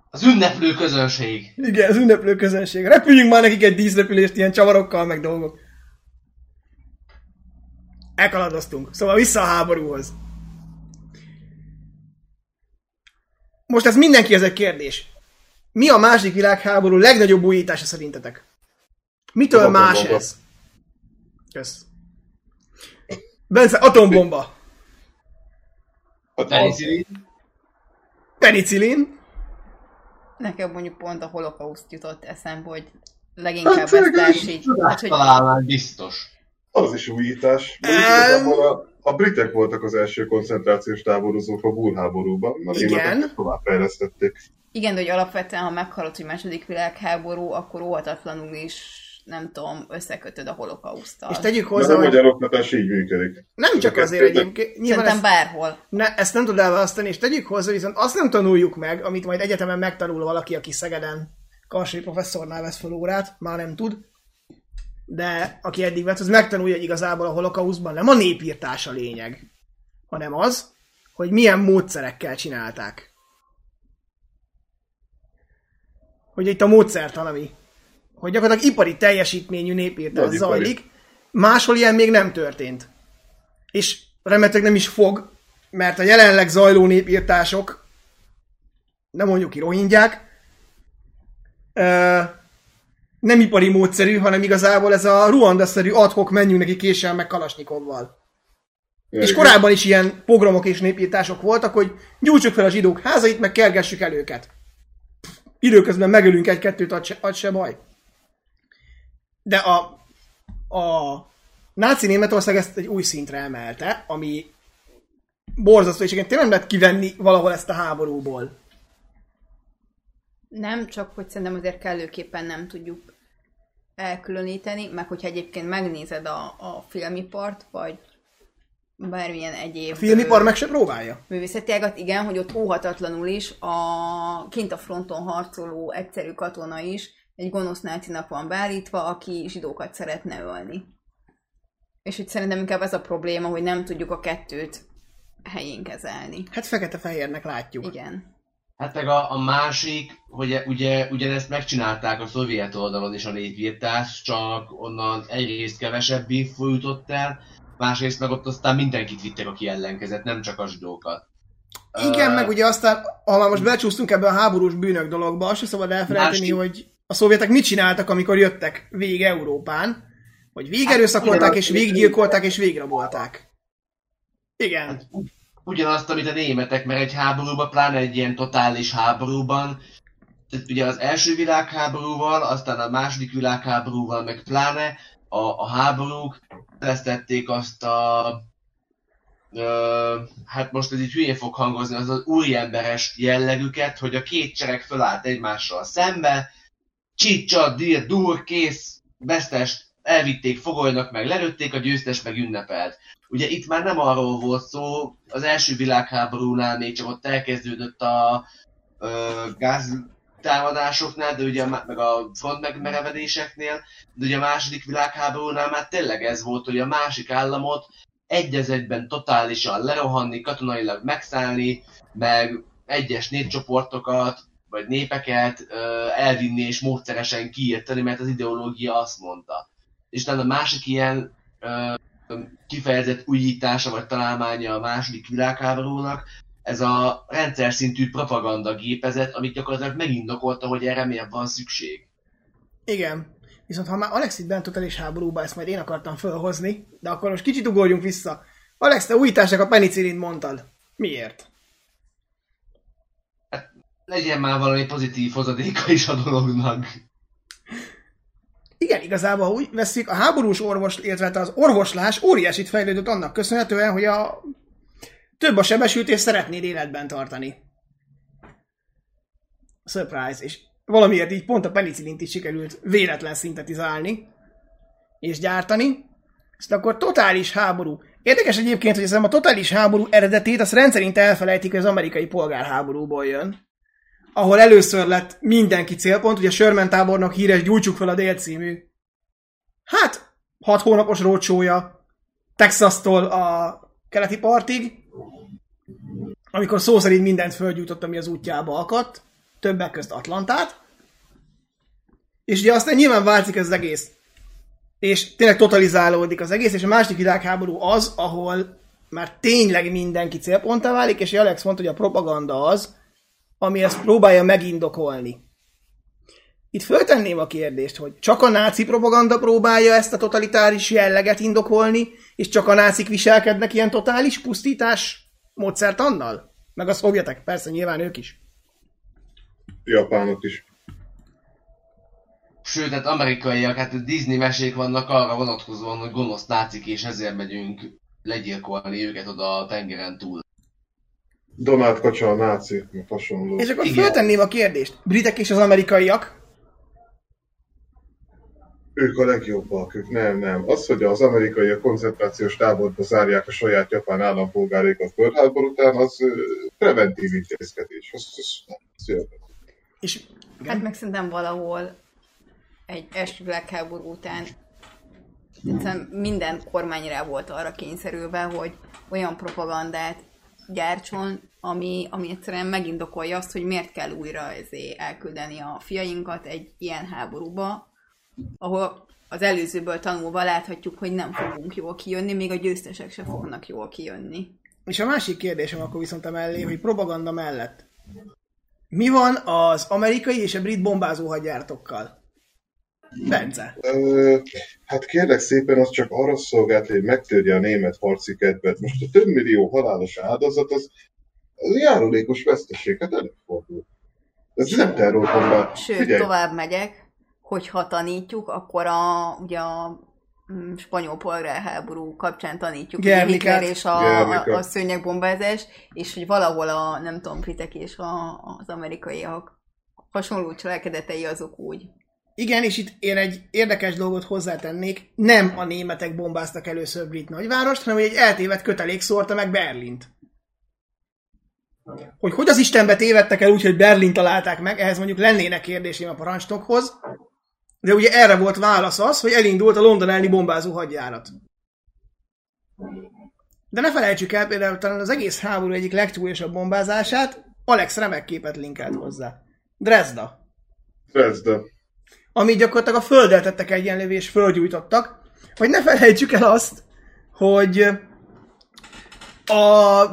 Az ünneplő közönség. Igen, az ünneplő közönség. Repüljünk már nekik egy díszrepülést ilyen csavarokkal, meg dolgok. Elkaladoztunk. Szóval vissza a háborúhoz. Most ez mindenki ez egy kérdés. Mi a második világháború legnagyobb újítása szerintetek? Mitől Az más atombomba. ez? Kösz. Bence, atombomba. Penicillin. Penicillin. Nekem mondjuk pont a holokauszt jutott eszembe, hogy leginkább Hát, ezt társít. Hát, hogy biztos. az is újítás. Igazából a, a britek voltak az első koncentrációs táborozók a búrháborúban. A Igen. németek tovább fejlesztették. igen, de hogy alapvetően, ha meghallod, hogy második világháború, akkor óhatatlanul is nem tudom, összekötöd a holokausztal. És tegyük hozzá, a hogy magyar oktatás így működik. nem csak Ezeket azért egyébként, nyilván Szerintem ezt, bárhol. ne, ezt nem tud elválasztani, és tegyük hozzá, viszont azt nem tanuljuk meg, amit majd egyetemen megtanul valaki, aki Szegeden Karsai professzornál vesz fel órát, már nem tud, de aki eddig vett, az megtanulja, hogy igazából a holokauszban nem a népírtás a lényeg, hanem az, hogy milyen módszerekkel csinálták. Hogy itt a módszertan, ami hogy gyakorlatilag ipari teljesítményű népírtás zajlik, máshol ilyen még nem történt. És remélhetőleg nem is fog, mert a jelenleg zajló népírtások, nem mondjuk ki rohingyák, nem ipari módszerű, hanem igazából ez a Ruanda-szerű adhok menjünk neki késsel meg Kalasnyikovval. És korábban is ilyen pogromok és népírtások voltak, hogy gyújtsuk fel a zsidók házait, meg kergessük el őket. Időközben megölünk egy-kettőt, az se, az se baj. De a, a náci Németország ezt egy új szintre emelte, ami borzasztó, és igen, tényleg lehet kivenni valahol ezt a háborúból. Nem, csak hogy szerintem azért kellőképpen nem tudjuk elkülöníteni, meg hogyha egyébként megnézed a, a filmipart, vagy bármilyen egyéb... A filmipar meg se próbálja. művészeti ágat, igen, hogy ott óhatatlanul is a kint a fronton harcoló egyszerű katona is egy gonosz nácinak van beállítva, aki zsidókat szeretne ölni. És hogy szerintem inkább ez a probléma, hogy nem tudjuk a kettőt helyén kezelni. Hát fekete-fehérnek látjuk. Igen. Hát meg a, a másik, hogy ugye ugyanezt megcsinálták a szovjet oldalon is a népírtás, csak onnan egyrészt kevesebb info jutott el, másrészt meg ott aztán mindenkit vittek, aki ellenkezett, nem csak a zsidókat. Igen, Ö, meg ugye aztán, ha már most belecsúsztunk ebbe a háborús bűnök dologba, azt se szabad elfelejteni, Másik- hogy a szovjetek mit csináltak, amikor jöttek végig Európán, hogy végerőszakolták, és végiggyilkolták, és végrabolták. Igen. ugyanazt, amit a németek, mert egy háborúban, pláne egy ilyen totális háborúban, tehát ugye az első világháborúval, aztán a második világháborúval, meg pláne a, a háborúk vesztették azt a ö, hát most ez így hülyén fog hangozni, az az úriemberes jellegüket, hogy a két sereg fölállt egymással szembe, csicsa, dír, dur, kész, vesztest elvitték fogolynak, meg lelőtték, a győztes meg ünnepelt. Ugye itt már nem arról volt szó, az első világháborúnál még csak ott elkezdődött a ö, gáz támadásoknál, de ugye meg a front megmerevedéseknél, de ugye a második világháborúnál már tényleg ez volt, hogy a másik államot egy az egyben totálisan lerohanni, katonailag megszállni, meg egyes népcsoportokat, vagy népeket elvinni és módszeresen kiírtani, mert az ideológia azt mondta. És talán a másik ilyen kifejezett újítása vagy találmánya a második világháborúnak, ez a rendszer szintű propaganda gépezet, amit gyakorlatilag megindokolta, hogy erre miért van szükség. Igen. Viszont ha már Alex itt bent totális háborúba, ezt majd én akartam felhozni, de akkor most kicsit ugorjunk vissza. Alex, te újításnak a penicillint mondtad. Miért? Legyen már valami pozitív hozadéka is a dolognak. Igen, igazából úgy veszik, a háborús orvos, illetve hát az orvoslás óriásit fejlődött annak köszönhetően, hogy a több a sebesült és szeretnéd életben tartani. Surprise. És valamiért így pont a penicillint is sikerült véletlen szintetizálni és gyártani. Ezt akkor totális háború. Érdekes egyébként, hogy ez a totális háború eredetét, azt rendszerint elfelejtik, hogy az amerikai polgárháborúból jön ahol először lett mindenki célpont, ugye Sherman tábornok híres Gyújtsuk fel a dél című. Hát, hat hónapos rócsója Texas-tól a keleti partig, amikor szó szerint mindent földgyújtott, ami az útjába akadt, többek közt Atlantát, és ugye aztán nyilván változik ez az egész, és tényleg totalizálódik az egész, és a második világháború az, ahol már tényleg mindenki célponttá válik, és Alex mondta, hogy a propaganda az, ami ezt próbálja megindokolni. Itt föltenném a kérdést, hogy csak a náci propaganda próbálja ezt a totalitáris jelleget indokolni, és csak a nácik viselkednek ilyen totális pusztítás módszert annal? Meg a szovjetek, persze, nyilván ők is. Japánok is. Sőt, hát amerikaiak, hát Disney mesék vannak arra vonatkozóan, hogy gonosz nácik, és ezért megyünk legyilkolni őket oda a tengeren túl. Donát Kacsa a náci, meg hasonló. És akkor Igen. föltenném a kérdést, britek és az amerikaiak ők a legjobbak, ők nem, nem. Az, hogy az amerikai a koncentrációs táborba zárják a saját japán állampolgárékat földháború után, az preventív intézkedés. Az, az, az. És Hát meg szerintem valahol egy első világháború után egyszerűen minden kormány rá volt arra kényszerülve, hogy olyan propagandát gyártson, ami, ami egyszerűen megindokolja azt, hogy miért kell újra ezért elküldeni a fiainkat egy ilyen háborúba, ahol az előzőből tanulva láthatjuk, hogy nem fogunk jól kijönni, még a győztesek se fognak jól kijönni. És a másik kérdésem akkor viszont a mellé, hogy propaganda mellett. Mi van az amerikai és a brit bombázó hadjáratokkal? Bence. Ö, hát kérlek szépen, az csak arra szolgált, hogy megtörje a német harci kedvet. Most a több millió halálos áldozat, az, az járulékos veszteség, hát előfordul. Ez nem terrorbombát. Sőt, Figyelj, tovább megyek, hogyha tanítjuk, akkor a, ugye a mm, spanyol polgárháború kapcsán tanítjuk Gernikát. Hitler és a, Gernika. a, a szőnyegbombázás, és hogy valahol a, nem tudom, britek és a, az amerikaiak hasonló cselekedetei azok úgy. Igen, és itt én egy érdekes dolgot hozzátennék. Nem a németek bombáztak először brit nagyvárost, hanem egy eltévedt kötelék szórta meg Berlint. Hogy hogy az Istenbe tévedtek el úgy, hogy Berlin találták meg, ehhez mondjuk lennének kérdéseim a parancsnokhoz. De ugye erre volt válasz az, hogy elindult a London elleni bombázó hadjárat. De ne felejtsük el például talán az egész háború egyik legtúlyosabb bombázását, Alex remek képet linkelt hozzá. Dresda Dresda. Amit gyakorlatilag a földdel tettek egyenlővé és földgyújtottak, hogy ne felejtsük el azt, hogy a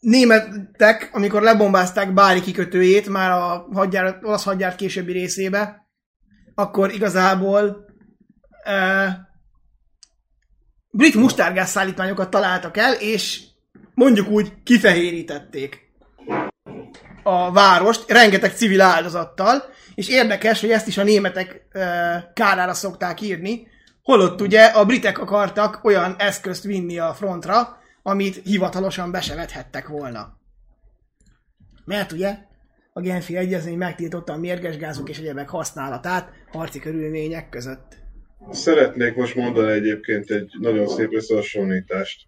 németek, amikor lebombázták Bári kikötőjét, már a hadjárat, olasz hadjárat későbbi részébe, akkor igazából e, brit mustárgás szállítmányokat találtak el, és mondjuk úgy kifehérítették a várost, rengeteg civil áldozattal, és érdekes, hogy ezt is a németek e, kárára szokták írni, holott ugye a britek akartak olyan eszközt vinni a frontra, amit hivatalosan be volna. Mert ugye a Genfi Egyezmény megtiltotta a mérges gázok és egyebek használatát harci körülmények között. Szeretnék most mondani egyébként egy nagyon szép összehasonlítást.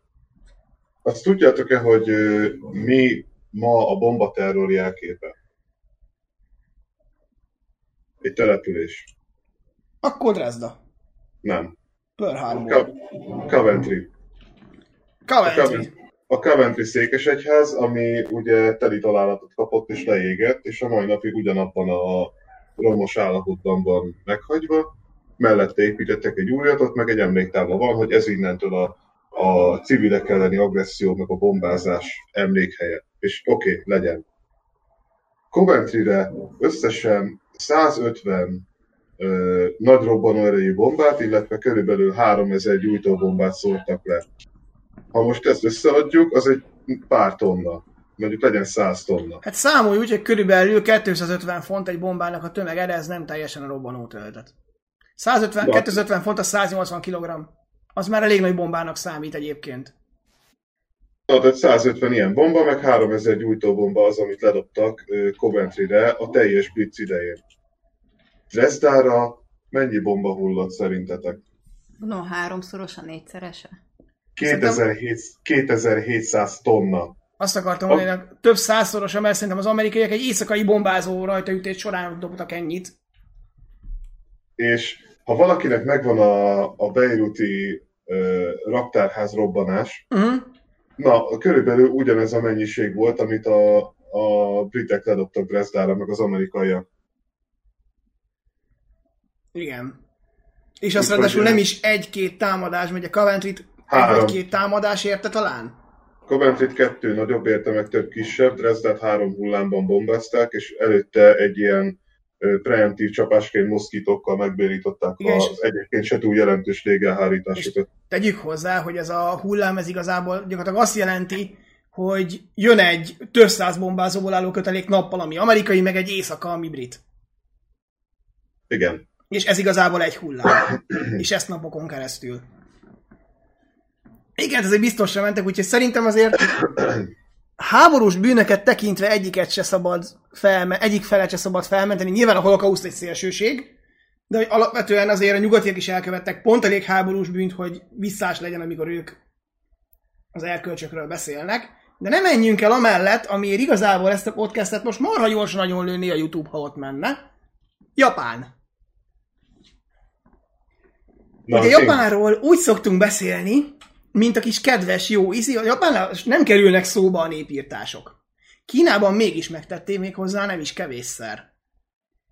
Azt tudjátok-e, hogy ö, mi ma a bombaterror jelképe? Egy település. Akkor Dresda. Nem. Pearl Harbor. Ka- Coventry. A Coventry. Coventry. A Coventry székesegyház, ami ugye teli találatot kapott és leégett, és a mai napig ugyanabban a romos állapotban van meghagyva. Mellette építettek egy újat, ott meg egy emléktábla van, hogy ez innentől a, a civilek elleni agressziónak a bombázás emlékhelye. És oké, okay, legyen. Coventryre összesen 150 ö, nagy robbanóerejű bombát, illetve körülbelül 3000 gyújtóbombát szórtak le. Ha most ezt összeadjuk, az egy pár tonna. Mondjuk legyen 100 tonna. Hát számolj úgy, hogy körülbelül 250 font egy bombának a tömeg, de ez nem teljesen a robbanó töltet. 150, Ja. 250 font, az 180 kg. Az már elég nagy bombának számít egyébként. Tehát 150 ilyen bomba, meg 3000 gyújtóbomba az, amit ledobtak Coventryre a teljes blitz idején. Dresdára mennyi bomba hullott szerintetek? Gondolom háromszorosa, négyszerese. 2700, 2700 tonna. Azt akartam mondani, hogy több százszorosa, mert szerintem az amerikaiak egy éjszakai bombázó rajtaütés során dobtak ennyit. És ha valakinek megvan a, a Beiruti ö, raktárház robbanás, Uh-huh. Na, körülbelül ugyanez a mennyiség volt, amit a, a britek ledobtak Dresdára, meg az amerikaiak. Igen. És azt Úgyhogy, ráadásul nem is egy-két támadás, mert a Coventry-t Három. egy-két támadás érte talán? Coventryt kettő nagyobb érte, meg több kisebb, Dresdát három hullámban bombázták, és előtte egy ilyen preemptív csapásként moszkítókkal megbérították Igen, az egyébként se túl jelentős légelhárításokat. Tegyük hozzá, hogy ez a hullám, ez igazából gyakorlatilag azt jelenti, hogy jön egy több száz bombázóból álló kötelék nappal, ami amerikai, meg egy éjszaka, ami brit. Igen. És ez igazából egy hullám. *clears throat* És ezt napokon keresztül. Igen, ezek biztosra mentek, úgyhogy szerintem azért *clears throat* háborús bűnöket tekintve egyiket se szabad felme, egyik felet se szabad felmenteni. Nyilván a holokauszt egy szélsőség, de hogy alapvetően azért a nyugatiak is elkövettek pont elég háborús bűnt, hogy visszás legyen, amikor ők az erkölcsökről beszélnek. De nem menjünk el amellett, amiért igazából ezt a podcastet most marha gyorsan nagyon lőni a YouTube, ha ott menne. Japán. Na, Ugye King, Japánról úgy szoktunk beszélni, mint a kis kedves jó ízi, a nem kerülnek szóba a népírtások. Kínában mégis megtették még hozzá, nem is kevésszer.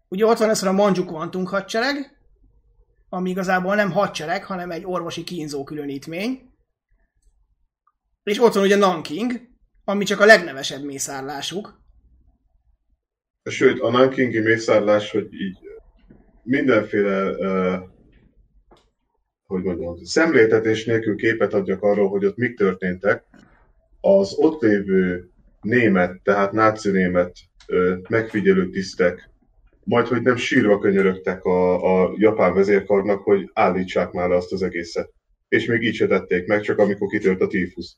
Ugye ott van ez a Manjuk Kvantunk hadsereg, ami igazából nem hadsereg, hanem egy orvosi kínzó különítmény. És ott van ugye Nanking, ami csak a legnevesebb mészárlásuk. Sőt, a Nankingi mészárlás, hogy így mindenféle, uh, hogy mondjam, szemléltetés nélkül képet adjak arról, hogy ott mik történtek, az ott lévő német, tehát náci német megfigyelő tisztek, majd hogy nem sírva könyörögtek a, a japán vezérkarnak, hogy állítsák már azt az egészet. És még így se tették meg, csak amikor kitört a tífusz.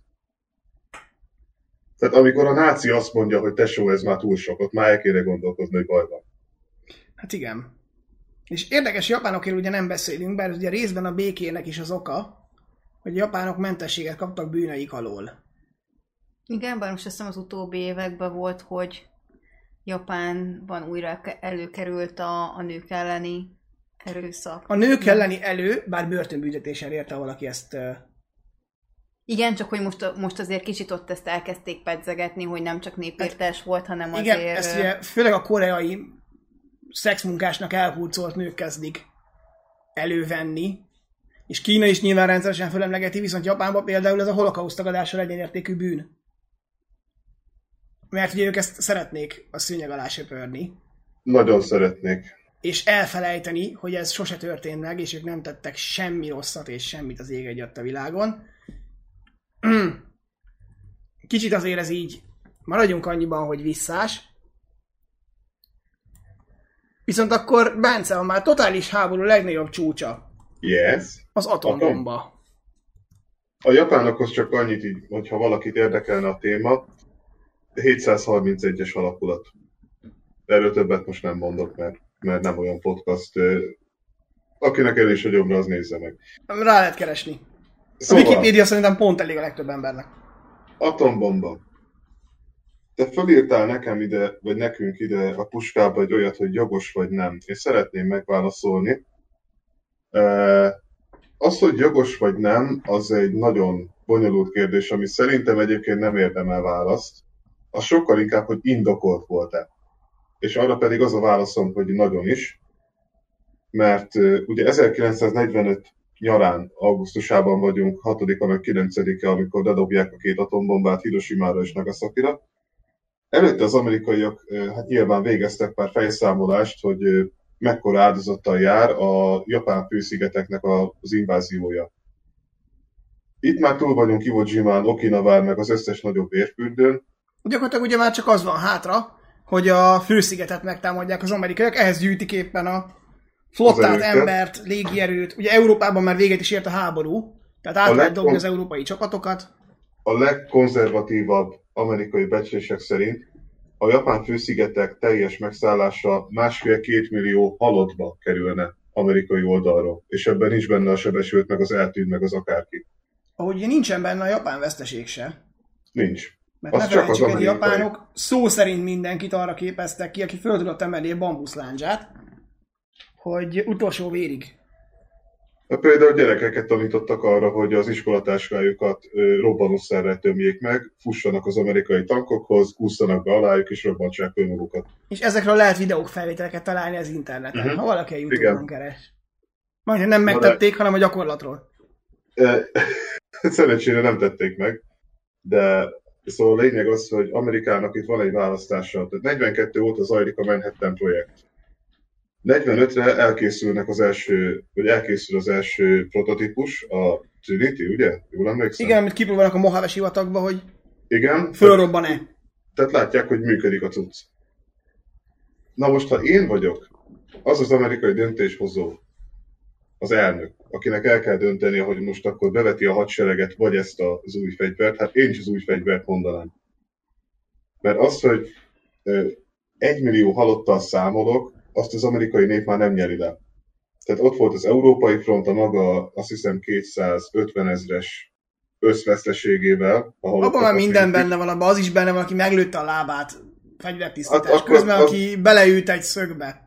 Tehát amikor a náci azt mondja, hogy tesó, ez már túl sok, ott már el kéne gondolkozni, hogy baj van. Hát igen. És érdekes, japánokért ugye nem beszélünk, bár ugye részben a békének is az oka, hogy japánok mentességet kaptak bűneik alól. Igen, bár most azt hiszem az utóbbi években volt, hogy Japánban újra ke- előkerült a, a nők elleni erőszak. A nők elleni elő, bár börtönbüntetéssel érte valaki ezt Igen, csak hogy most, most azért kicsit ott ezt elkezdték pedzegetni, hogy nem csak népírtás volt, hanem azért... Igen, ezt ugye főleg a koreai szexmunkásnak elhurcolt nők kezdik elővenni, és Kína is nyilván rendszeresen fölemlegeti, viszont Japánban például ez a holokauszt tagadással egyenértékű bűn. Mert ugye ők ezt szeretnék a szőnyeg alá söpörni, Nagyon szeretnék. és elfelejteni, hogy ez sose történt meg, és ők nem tettek semmi rosszat és semmit az ég egyat a világon. *clears throat* Kicsit azért ez így, maradjunk annyiban, hogy visszás. Viszont akkor, Bence, ha már totális háború legnagyobb csúcsa, Yes. az atombomba. A japánokhoz csak annyit így, hogyha valakit érdekelne a téma, 731-es alakulat. Erről többet most nem mondok, mert, mert nem olyan podcast. Akinek erős a jobbra, az nézze meg. Rá lehet keresni. A Szóval, Wikipédia szerintem pont elég a legtöbb embernek. atombomba. Te fölírtál nekem ide, vagy nekünk ide a puskába egy olyat, hogy jogos vagy nem. És szeretném megválaszolni. E, Az, hogy jogos vagy nem, az egy nagyon bonyolult kérdés, ami szerintem egyébként nem érdemel választ. Az sokkal inkább, hogy indokolt volt-e. És arra pedig az a válaszom, hogy nagyon is. Mert ugye 1945 nyarán, augusztusában vagyunk, 6-a meg 9-e, amikor bedobják a két atombombát Hiroshima-ra és Nagasakira. Előtte az amerikaiak hát nyilván végeztek pár fejszámolást, hogy mekkora áldozattal jár a japán főszigeteknek az inváziója. Itt már túl vagyunk Iwo Jimán, Okinawán, meg az összes nagyobb érfürdőn. Gyakorlatilag ugye már csak az van hátra, hogy a főszigetet megtámadják az amerikaiak, ehhez gyűjtik éppen a flottát, embert, légierőt. Ugye Európában már véget is ért a háború, tehát át A lehet legfont- dobni az európai csapatokat. A legkonzervatívabb amerikai becslések szerint a japán főszigetek teljes megszállása másfél-két millió halottba kerülne amerikai oldalról, és ebben nincs benne a sebesült, meg az eltűnt, meg az akárki. Ahogy ugye nincsen benne a japán veszteség se. Nincs. Mert Az ne csak az hogy a japánok szó szerint mindenkit arra képeztek ki, aki föl tudott emelni a bambuszláncsát, hogy utolsó vérig. Hát például gyerekeket tanítottak arra, hogy az iskolatáskájukat robbanószerrel tömjék meg, fussanak az amerikai tankokhoz, kúszanak be alájuk és robbantsák önmagukat. És ezekről lehet videók felvételeket találni az interneten, uh-huh. ha valaki a Youtube-on keres. Majd nem de- megtették, hanem a gyakorlatról. *laughs* Szerencsére nem tették meg, de szóval a lényeg az, hogy Amerikának itt van egy választása. Tehát 42 óta zajlik a Manhattan projekt. 45-re elkészülnek az első, vagy elkészül az első prototípus, a Trinity, ugye? Jól emlékszem? Igen, amit kipróbálnak a Mojave sivatagba, hogy Igen. fölrobban-e. Tehát látják, hogy működik a cucc. Na most, ha én vagyok az az amerikai döntéshozó, az elnök, akinek el kell dönteni, hogy most akkor beveti a hadsereget, vagy ezt az új fegyvert, hát én is az új fegyvert mondanám. Mert az, hogy egy millió halottal számolok, azt az amerikai nép már nem nyeri le. Tehát ott volt az európai front, a maga azt hiszem 250 ezres összveszteségével. Abban már minden érintik. benne van, abban az is benne van, aki meglőtte a lábát fegyvertisztítás Hát közben, az- aki beleült egy szögbe.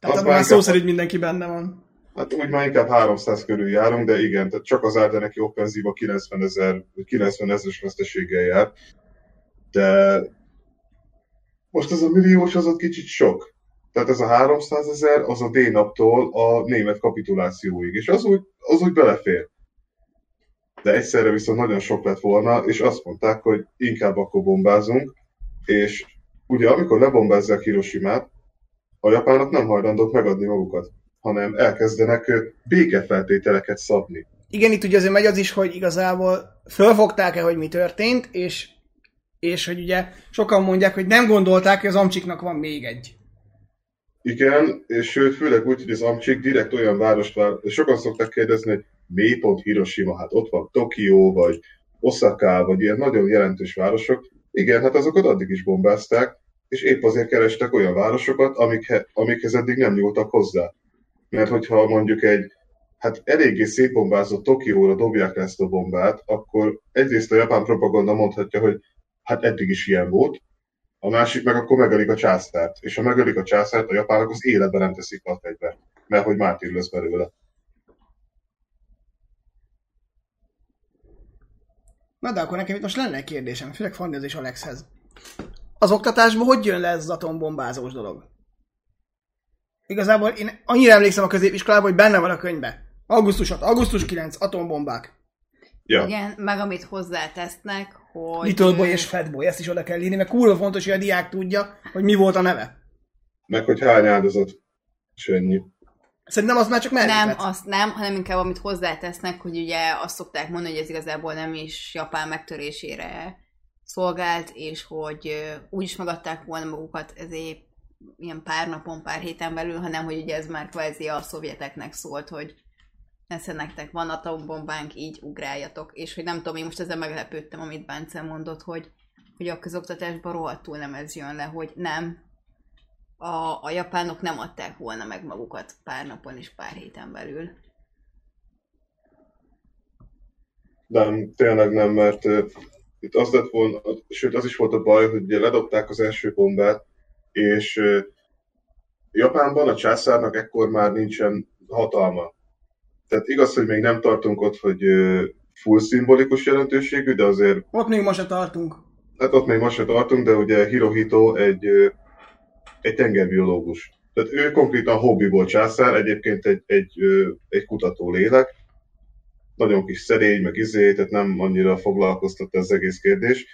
Tehát Az abban már szó szerint mindenki benne van. Hát úgy már inkább 300 körül járunk, de igen, tehát csak az de neki offenzíva 90 ezer, 90 ezeres veszteséggel jár. De most ez a milliós az ott kicsit sok. Tehát ez a 300 ezer az a D-naptól a német kapitulációig, és az úgy, az úgy belefér. De egyszerre viszont nagyon sok lett volna, és azt mondták, hogy inkább akkor bombázunk, és ugye amikor lebombázzák Hiroshimát, a japánok nem hajlandók megadni magukat, hanem elkezdenek békefeltételeket szabni. Igen, itt ugye azért megy az is, hogy igazából fölfogták-e, hogy mi történt, és, és hogy ugye sokan mondják, hogy nem gondolták, hogy az Amcsiknak van még egy. Igen, és sőt, főleg úgy, hogy az Amcsik direkt olyan várost vár, sokan szokták kérdezni, hogy mi pont Hiroshima, hát ott van Tokió, vagy Osaka, vagy ilyen nagyon jelentős városok. Igen, hát azokat addig is bombázták, és épp azért kerestek olyan városokat, amikhe, amikhez eddig nem nyúltak hozzá. Mert hogyha mondjuk egy hát eléggé szétbombázott Tokióra dobják ezt a bombát, akkor egyrészt a japán propaganda mondhatja, hogy hát eddig is ilyen volt, a másik meg akkor megölik a császárt. És ha megölik a császárt, a japánok az életben nem teszik a fegyvert, mert hogy mártír lesz belőle. Na de akkor nekem itt most lenne egy kérdésem, főleg Fandihoz és Alexhez. Az oktatásban hogy jön le ez az atombombázós dolog? Igazából én annyira emlékszem a középiskolában, hogy benne van a könyvbe. Augusztus 6, augusztus 9, atombombák. Ja. Igen, meg amit hozzátesznek, hogy... Little Boy és Fat Boy, ezt is oda kell írni, mert kurva fontos, hogy a diák tudja, hogy mi volt a neve. Meg hogy hány áldozat. És ennyi. Szerintem az már csak melléklet. Nem, azt nem, hanem inkább amit hozzátesznek, hogy ugye azt szokták mondani, hogy ez igazából nem is Japán megtörésére szolgált, és hogy úgy is megadták volna magukat ezért ilyen pár napon, pár héten belül, hanem hogy ugye ez már kvázi a szovjeteknek szólt, hogy nesze nektek van atombombánk, így ugráljatok. És hogy nem tudom, én most ezzel meglepődtem, amit Bence mondott, hogy, hogy a közoktatásban rohadtul nem ez jön le, hogy nem, a, a japánok nem adták volna meg magukat pár napon és pár héten belül. Nem, tényleg nem, mert uh, itt az lett volna, sőt az is volt a baj, hogy ugye ledobták az első bombát, és uh, Japánban a császárnak ekkor már nincsen hatalma. Tehát igaz, hogy még nem tartunk ott, hogy full szimbolikus jelentőségű, de azért Ott még ma se tartunk. Hát ott még most se tartunk, de ugye Hirohito egy, egy tengerbiológus. Tehát ő konkrétan hobbiból császár, egyébként egy, egy, egy kutató lélek. Nagyon kis szerény, meg izé, tehát nem annyira foglalkoztatta az egész kérdés.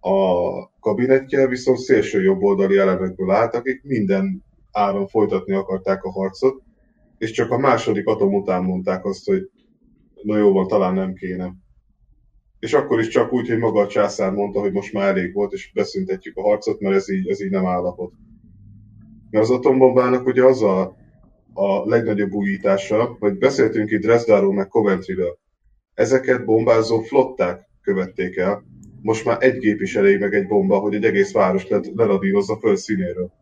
A kabinetje viszont szélső jobboldali elemekből állt, akik minden áron folytatni akarták a harcot, és csak a második atom után mondták azt, hogy na jó van, talán nem kéne. És akkor is csak úgy, hogy maga a császár mondta, hogy most már elég volt, és beszüntetjük a harcot, mert ez így, ez így nem állapot. Mert az atombombának ugye az a, a legnagyobb újítása, hogy beszéltünk itt Dresdáról meg Coventryről. Ezeket bombázó flották követték el. Most már egy gép is elég meg egy bomba, hogy egy egész város le- leradírozza föl színéről.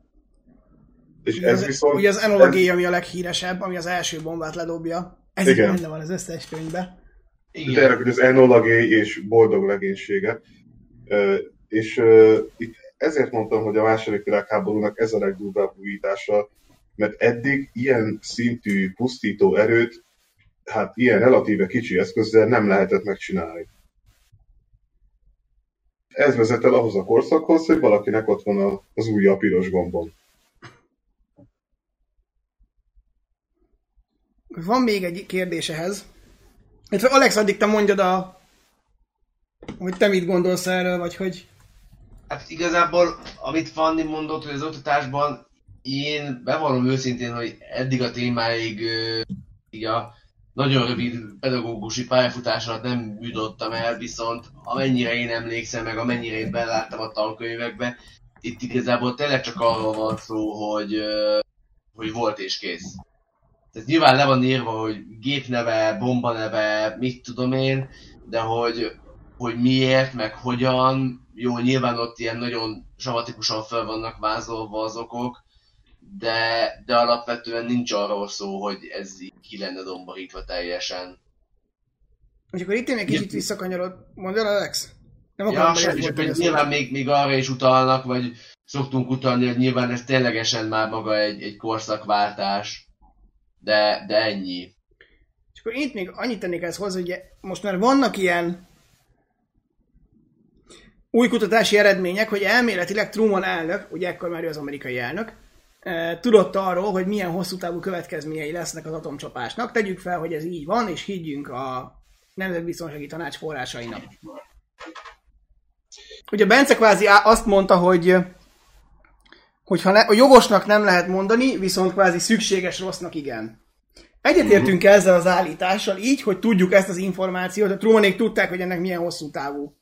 És Ugye ez az, viszont... ugye az Enola Gay, ami a leghíresebb, ami az első bombát ledobja. Ez Igen. benne van az összes könyvben. Igen. Tényleg, hogy az Enola Gay és boldog legénysége. És itt ezért mondtam, hogy a második világháborúnak ez a legdurvább újítása, mert eddig ilyen szintű pusztító erőt, hát ilyen relatíve kicsi eszközzel nem lehetett megcsinálni. Ez vezet el ahhoz a korszakhoz, hogy valakinek ott van az ujja a piros gombon. Van még egy kérdés ehhez. Alex, addig te mondjad a... Hogy te mit gondolsz erről, vagy hogy... Hát igazából, amit Fanni mondott, hogy az oktatásban, én bevallom őszintén, hogy eddig a témáig így a nagyon rövid pedagógusi pályafutás alatt nem jutottam el, viszont amennyire én emlékszem, meg amennyire én beláttam a tankönyvekbe, itt igazából tényleg csak arról van szó, hogy, hogy volt és kész. Tehát nyilván le van írva, hogy gépneve, bombaneve, mit tudom én, de hogy, hogy miért, meg hogyan, jó, nyilván ott ilyen nagyon samatikusan fel vannak vázolva az okok, de, de alapvetően nincs arról szó, hogy ez így ki lenne domborítva teljesen. És akkor itt én egy kicsit visszakanyarod. Mondd el, Alex? Nem Ja, akarom és belefolytani akkor a szót. nyilván még, még arra is utalnak, vagy szoktunk utalni, hogy nyilván ez ténylegesen már maga egy, egy korszakváltás, de, de ennyi. És akkor itt még annyit tennék ezt hozzá, hogy most már vannak ilyen új kutatási eredmények, hogy elméletileg Truman elnök, ugye ekkor már ő az amerikai elnök, eh, tudott arról, hogy milyen hosszú távú következményei lesznek az atomcsapásnak. Tegyük fel, hogy ez így van, és higgyünk a Nemzetbiztonsági Tanács forrásainak. Ugye Bence kvázi azt mondta, hogy hogyha ne, a jogosnak nem lehet mondani, viszont kvázi szükséges rossznak igen. Egyetértünk Mhm. ezzel az állítással így, hogy tudjuk ezt az információt, a Trumanék tudták, hogy ennek milyen hosszú távú.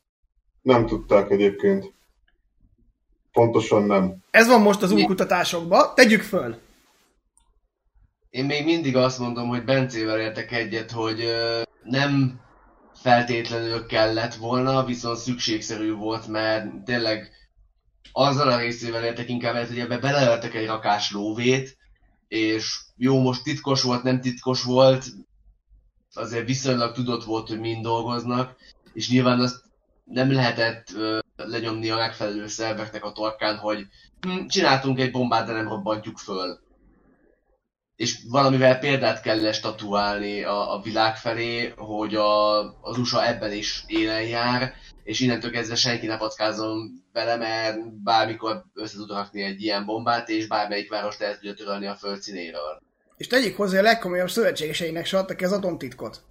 Nem tudták egyébként. Pontosan nem. Ez van most az új kutatásokban. Tegyük föl. Én még mindig azt mondom, hogy Bencével értek egyet, hogy ö, nem feltétlenül kellett volna, viszont szükségszerű volt, mert tényleg azzal a részével értek inkább hogy ebbe beleöltek egy rakás lóvét, és jó, most titkos volt, nem titkos volt, azért viszonylag tudott volt, hogy mind dolgoznak, és nyilván azt nem lehetett ö, lenyomni a megfelelő szerveknek a torkán, hogy hm, csináltunk egy bombát, de nem robbantjuk föl. És valamivel példát kell statuálni a, a világ felé, hogy a, az USA ebben is élen jár, és innentől kezdve senki ne packázom vele, mert bármikor össze tud rakni egy ilyen bombát, és bármelyik várost el tudja törölni a föld színéről. És tegyük hozzá, a legkomolyabb szövetségeseinek se adtak ki az atomtitkot.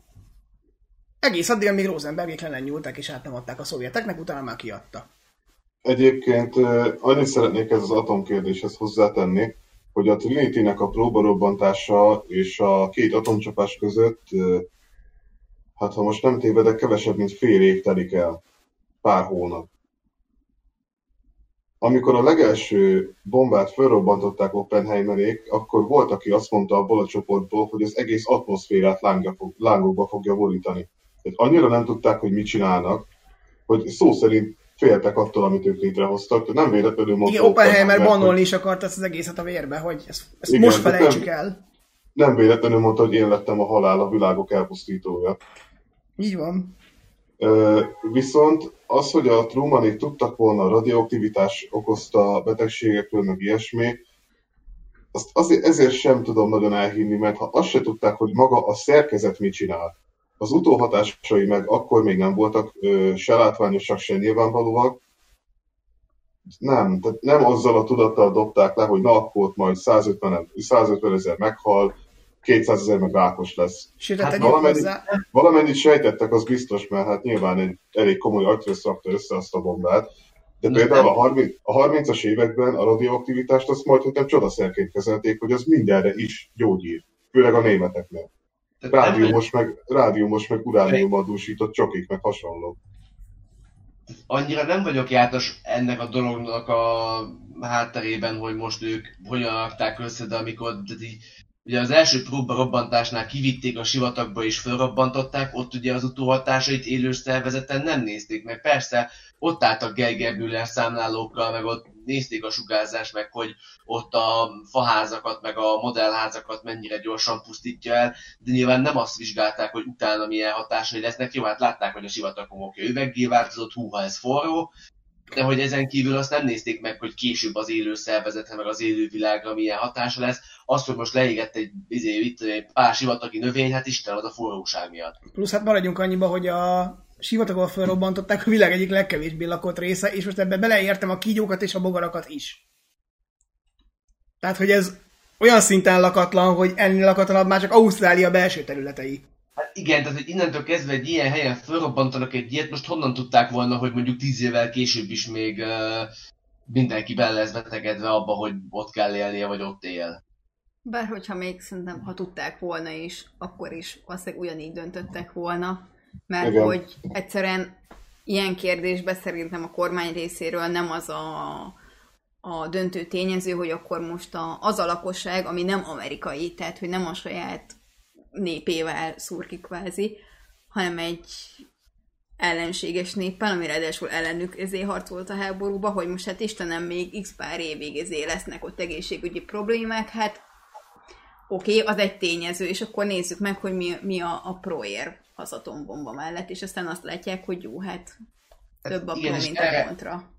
Egész addig, amíg Rosenbergék le nem nyúltak és át nem adták a szovjeteknek, utána már kiadta. Egyébként annyit szeretnék ez az atomkérdéshez hozzátenni, hogy a Trinity-nek a próbarobbantása és a két atomcsapás között, hát ha most nem tévedek, kevesebb, mint fél év telik el. Pár hónap. Amikor a legelső bombát felrobbantották Oppenheimerék, akkor volt, aki azt mondta abból a csoportból, hogy az egész atmoszférát fog, lángokba fogja borítani. Tehát annyira nem tudták, hogy mit csinálnak, hogy szó szerint féltek attól, amit ők létrehoztak. Tehát nem véletlenül mondta Igen, Oppenheimer bannolni is akarta ezt az egészet a vérbe, hogy ezt, ezt Igen, most felejtsük nem- el. nem véletlenül mondta, hogy én lettem a halál a világok elpusztítója. Így van. Viszont az, hogy a Trumanék tudtak volna a radioaktivitás okozta betegségekről, meg ilyesmi, azt azért, ezért sem tudom nagyon elhinni, mert ha azt se tudták, hogy maga a szerkezet mit csinál, az utóhatásai meg akkor még nem voltak ö, se látványosak, se nyilvánvalóak, nem, tehát nem azzal a tudattal dobták le, hogy na akkor majd 150, 150 ezer meghal, 200 ezer meg rákos lesz. Sőt, Hát hát tegyük valamennyi- hozzá, Valamennyit sejtettek, az biztos, mert hát nyilván egy elég komoly agytrözt rakta össze azt a bombát. De például nem. a, 30, a 30-as években a radioaktivitást azt majd, hogy nem csodaszerként kezelték, hogy az mindenre is gyógyír. Főleg a nem, Rádiumos meg, rádiumos meg urániummal dúsított csokik, meg hasonló. annyira nem vagyok jártas ennek a dolognak a hátterében, hogy most ők hogyan rakták össze, de amikor de így, ugye az első próba robbantásnál kivitték a sivatagba és felrobbantották, ott ugye az utóhatásait élő szervezeten nem nézték meg. Persze, ott álltak Geiger Müller számlálókkal, meg ott nézték a sugárzást, meg hogy ott a faházakat, meg a modellházakat mennyire gyorsan pusztítja el, de nyilván nem azt vizsgálták, hogy utána milyen hatásai lesznek. Jó, hát látták, hogy a sivatagom oké, üveggé változott, húha, ez forró, de hogy ezen kívül azt nem nézték meg, hogy később az élő szervezetre, meg az élő világra milyen hatása lesz. Azt, hogy most leégett egy, izé, itt, egy pár sivatagi növény, hát Isten az a forróság miatt. plusz hát maradjunk annyiba, hogy a sivatagon felrobbantották a világ egyik legkevésbé lakott része, és most ebbe beleértem a kígyókat és a bogarakat is. Tehát, hogy ez olyan szinten lakatlan, hogy ennél lakatlanabb már csak Ausztrália belső területei. Hát igen, tehát hogy innentől kezdve egy ilyen helyen felrobbantanak egy ilyet, most honnan tudták volna, hogy mondjuk tíz évvel később is még uh, mindenki bele lesz betegedve abba, hogy ott kell élnie, vagy ott él. Bár hogyha még szerintem, ha tudták volna is, akkor is valószínűleg ugyanígy döntöttek volna, mert Igen. hogy egyszerűen ilyen kérdésben szerintem a kormány részéről nem az a, a döntő tényező, hogy akkor most a, az a lakosság, ami nem amerikai, tehát hogy nem a saját népével szúr ki kvázi, hanem egy ellenséges néppel, ami ráadásul ellenük ezért harcolt a háborúba, hogy most hát Istenem még x pár évig ezért lesznek ott egészségügyi problémák, hát oké, okay, az egy tényező, és akkor nézzük meg, hogy mi, mi a, a proér az atombomba mellett, és aztán azt látják, hogy jó, hát több a pro, igen, és mint erre- a kontra.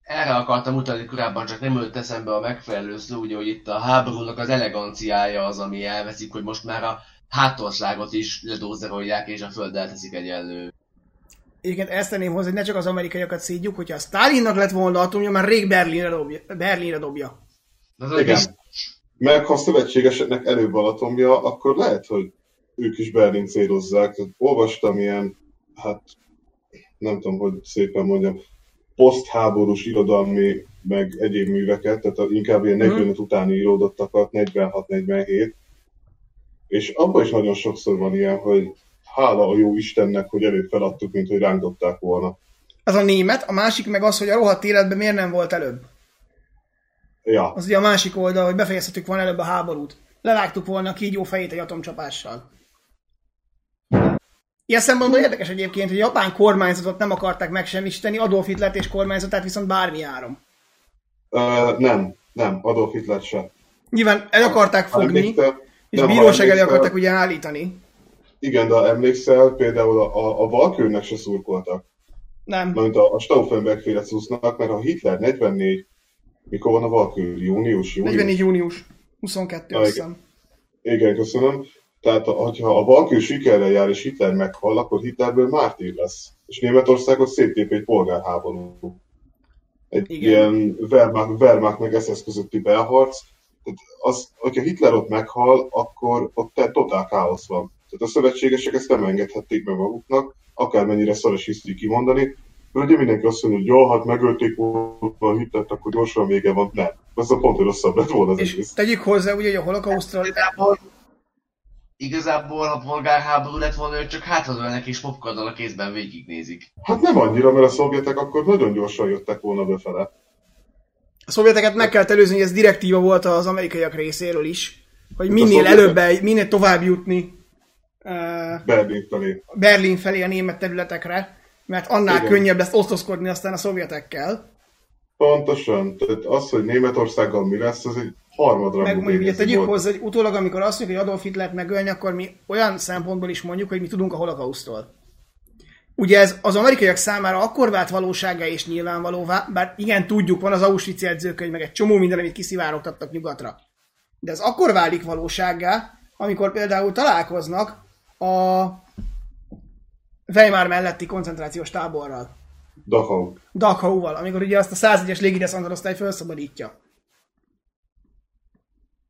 Erre akartam utalni korábban, csak nem jött eszembe a megfelelő szó, ugye, hogy itt a háborúnak az eleganciája az, ami elveszik, hogy most már a hátországot is ledózerolják, és a földdel teszik egyenlő. Egyébként ezt tenném hozzá, hogy ne csak az amerikaiakat szídjuk, hogyha a Stalinnak lett volna atomja, már rég Berlinre dobja. Berlinre dobja. De az Igen. Meg ha a szövetségeseknek előbb van atomja, akkor lehet, hogy ők is Berlin célozzák. Tehát olvastam ilyen, hát nem tudom, hogy szépen mondjam, posztháborús irodalmi, meg egyéb műveket, tehát inkább ilyen 45 utáni íródottakat, 46-47, és abban is nagyon sokszor van ilyen, hogy hála a jó Istennek, hogy előbb feladtuk, mint hogy ránk dobták volna. Az a német, a másik meg az, hogy a rohadt életben miért nem volt előbb. Ja, Az ugye a másik oldal, hogy befejezhetük volna előbb a háborút. Levágtuk volna a kígyó fejét egy atomcsapással. Ilyen szempontból érdekes egyébként, hogy a japán kormányzatot nem akarták megsemmisíteni, Adolf Hitler és kormányzatát viszont bármi áron. uh, nem, nem, Adolf Hitler se. Nyilván el akarták fogni, emlékszel- és nem, ha bíróság elé akarták ugye állítani. Igen, de emlékszel, például a, a, a Valkőrnek se szurkoltak. Nem. Mert a, a Stauffenberg féle cuccnak, mert a Hitler 44, mikor van a Valkőr? Június, június? 44 június. 22 Ah, azt igen. hiszem. Igen, köszönöm. Tehát, ha a Valkőr sikerrel jár és Hitler meghal, akkor Hitlerből mártír lesz. És Németországot széttép egy polgárháború. Egy Igen. ilyen Wehrmacht, Wehrmacht meg SS közötti belharc. Tehát az, hogyha Hitler ott meghal, akkor ott te- totál káosz van. Tehát a szövetségesek ezt nem engedhették meg maguknak, akármennyire szaros hiszti kimondani. Mert ugye mindenki azt mondja, hogy jó, hát megölték volna a Hitlert, akkor gyorsan vége van. Nem. Ez a pont, hogy rosszabb lett volna az És egész. tegyük hozzá, ugye, hogy a holokausztról Igazából, igazából, ha polgárháború lett volna, ők csak hátradőlnek és popcornnal a kézben végignézik. Hát nem annyira, mert a szovjetek akkor nagyon gyorsan jöttek volna befele. A szovjeteket meg kell előzni, hogy ez direktíva volt az amerikaiak részéről is, hogy minél előbb, el- minél tovább jutni uh, Berlin felé. Berlin felé a német területekre, mert annál Igen. könnyebb lesz osztozkodni aztán a szovjetekkel. Pontosan. Tehát az, hogy Németországgal mi lesz, az egy harmadrangú Meg mondjuk, tegyük volt. hozzá, hogy utólag, amikor azt mondjuk, hogy Adolf Hitlert megölni, akkor mi olyan szempontból is mondjuk, hogy mi tudunk a holokausztól. Ugye ez az amerikaiak számára akkor vált valóságá és nyilvánvalóvá, bár igen, tudjuk, van az Auschwitz jegyzőkönyv, meg egy csomó minden, amit kiszivárogtattak nyugatra. De ez akkor válik valósággá, amikor például találkoznak a Weimar melletti koncentrációs táborral. Dachau. Dachau-val, amikor ugye azt a 101-es légideszantarosztály felszabadítja.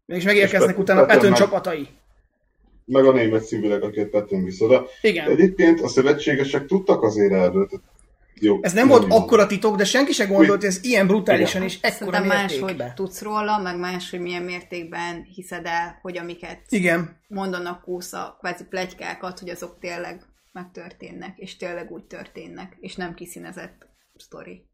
És megérkeznek És utána Petőn csapatai. Meg a német civilek, akiket tettünk vissza. De Igen. egyébként a szövetségesek tudtak azért erről. Jó, Ez nem volt jó. akkora titok, de senki se gondolt, hogy ez ilyen brutálisan és ekkora Szerintem más, hogy mértékben. tudsz róla, meg más, hogy milyen mértékben hiszed el, hogy amiket Igen. mondanak kúsza, kvázi plegykákat, hogy azok tényleg megtörténnek, és tényleg úgy történnek, és nem kiszínezett sztori.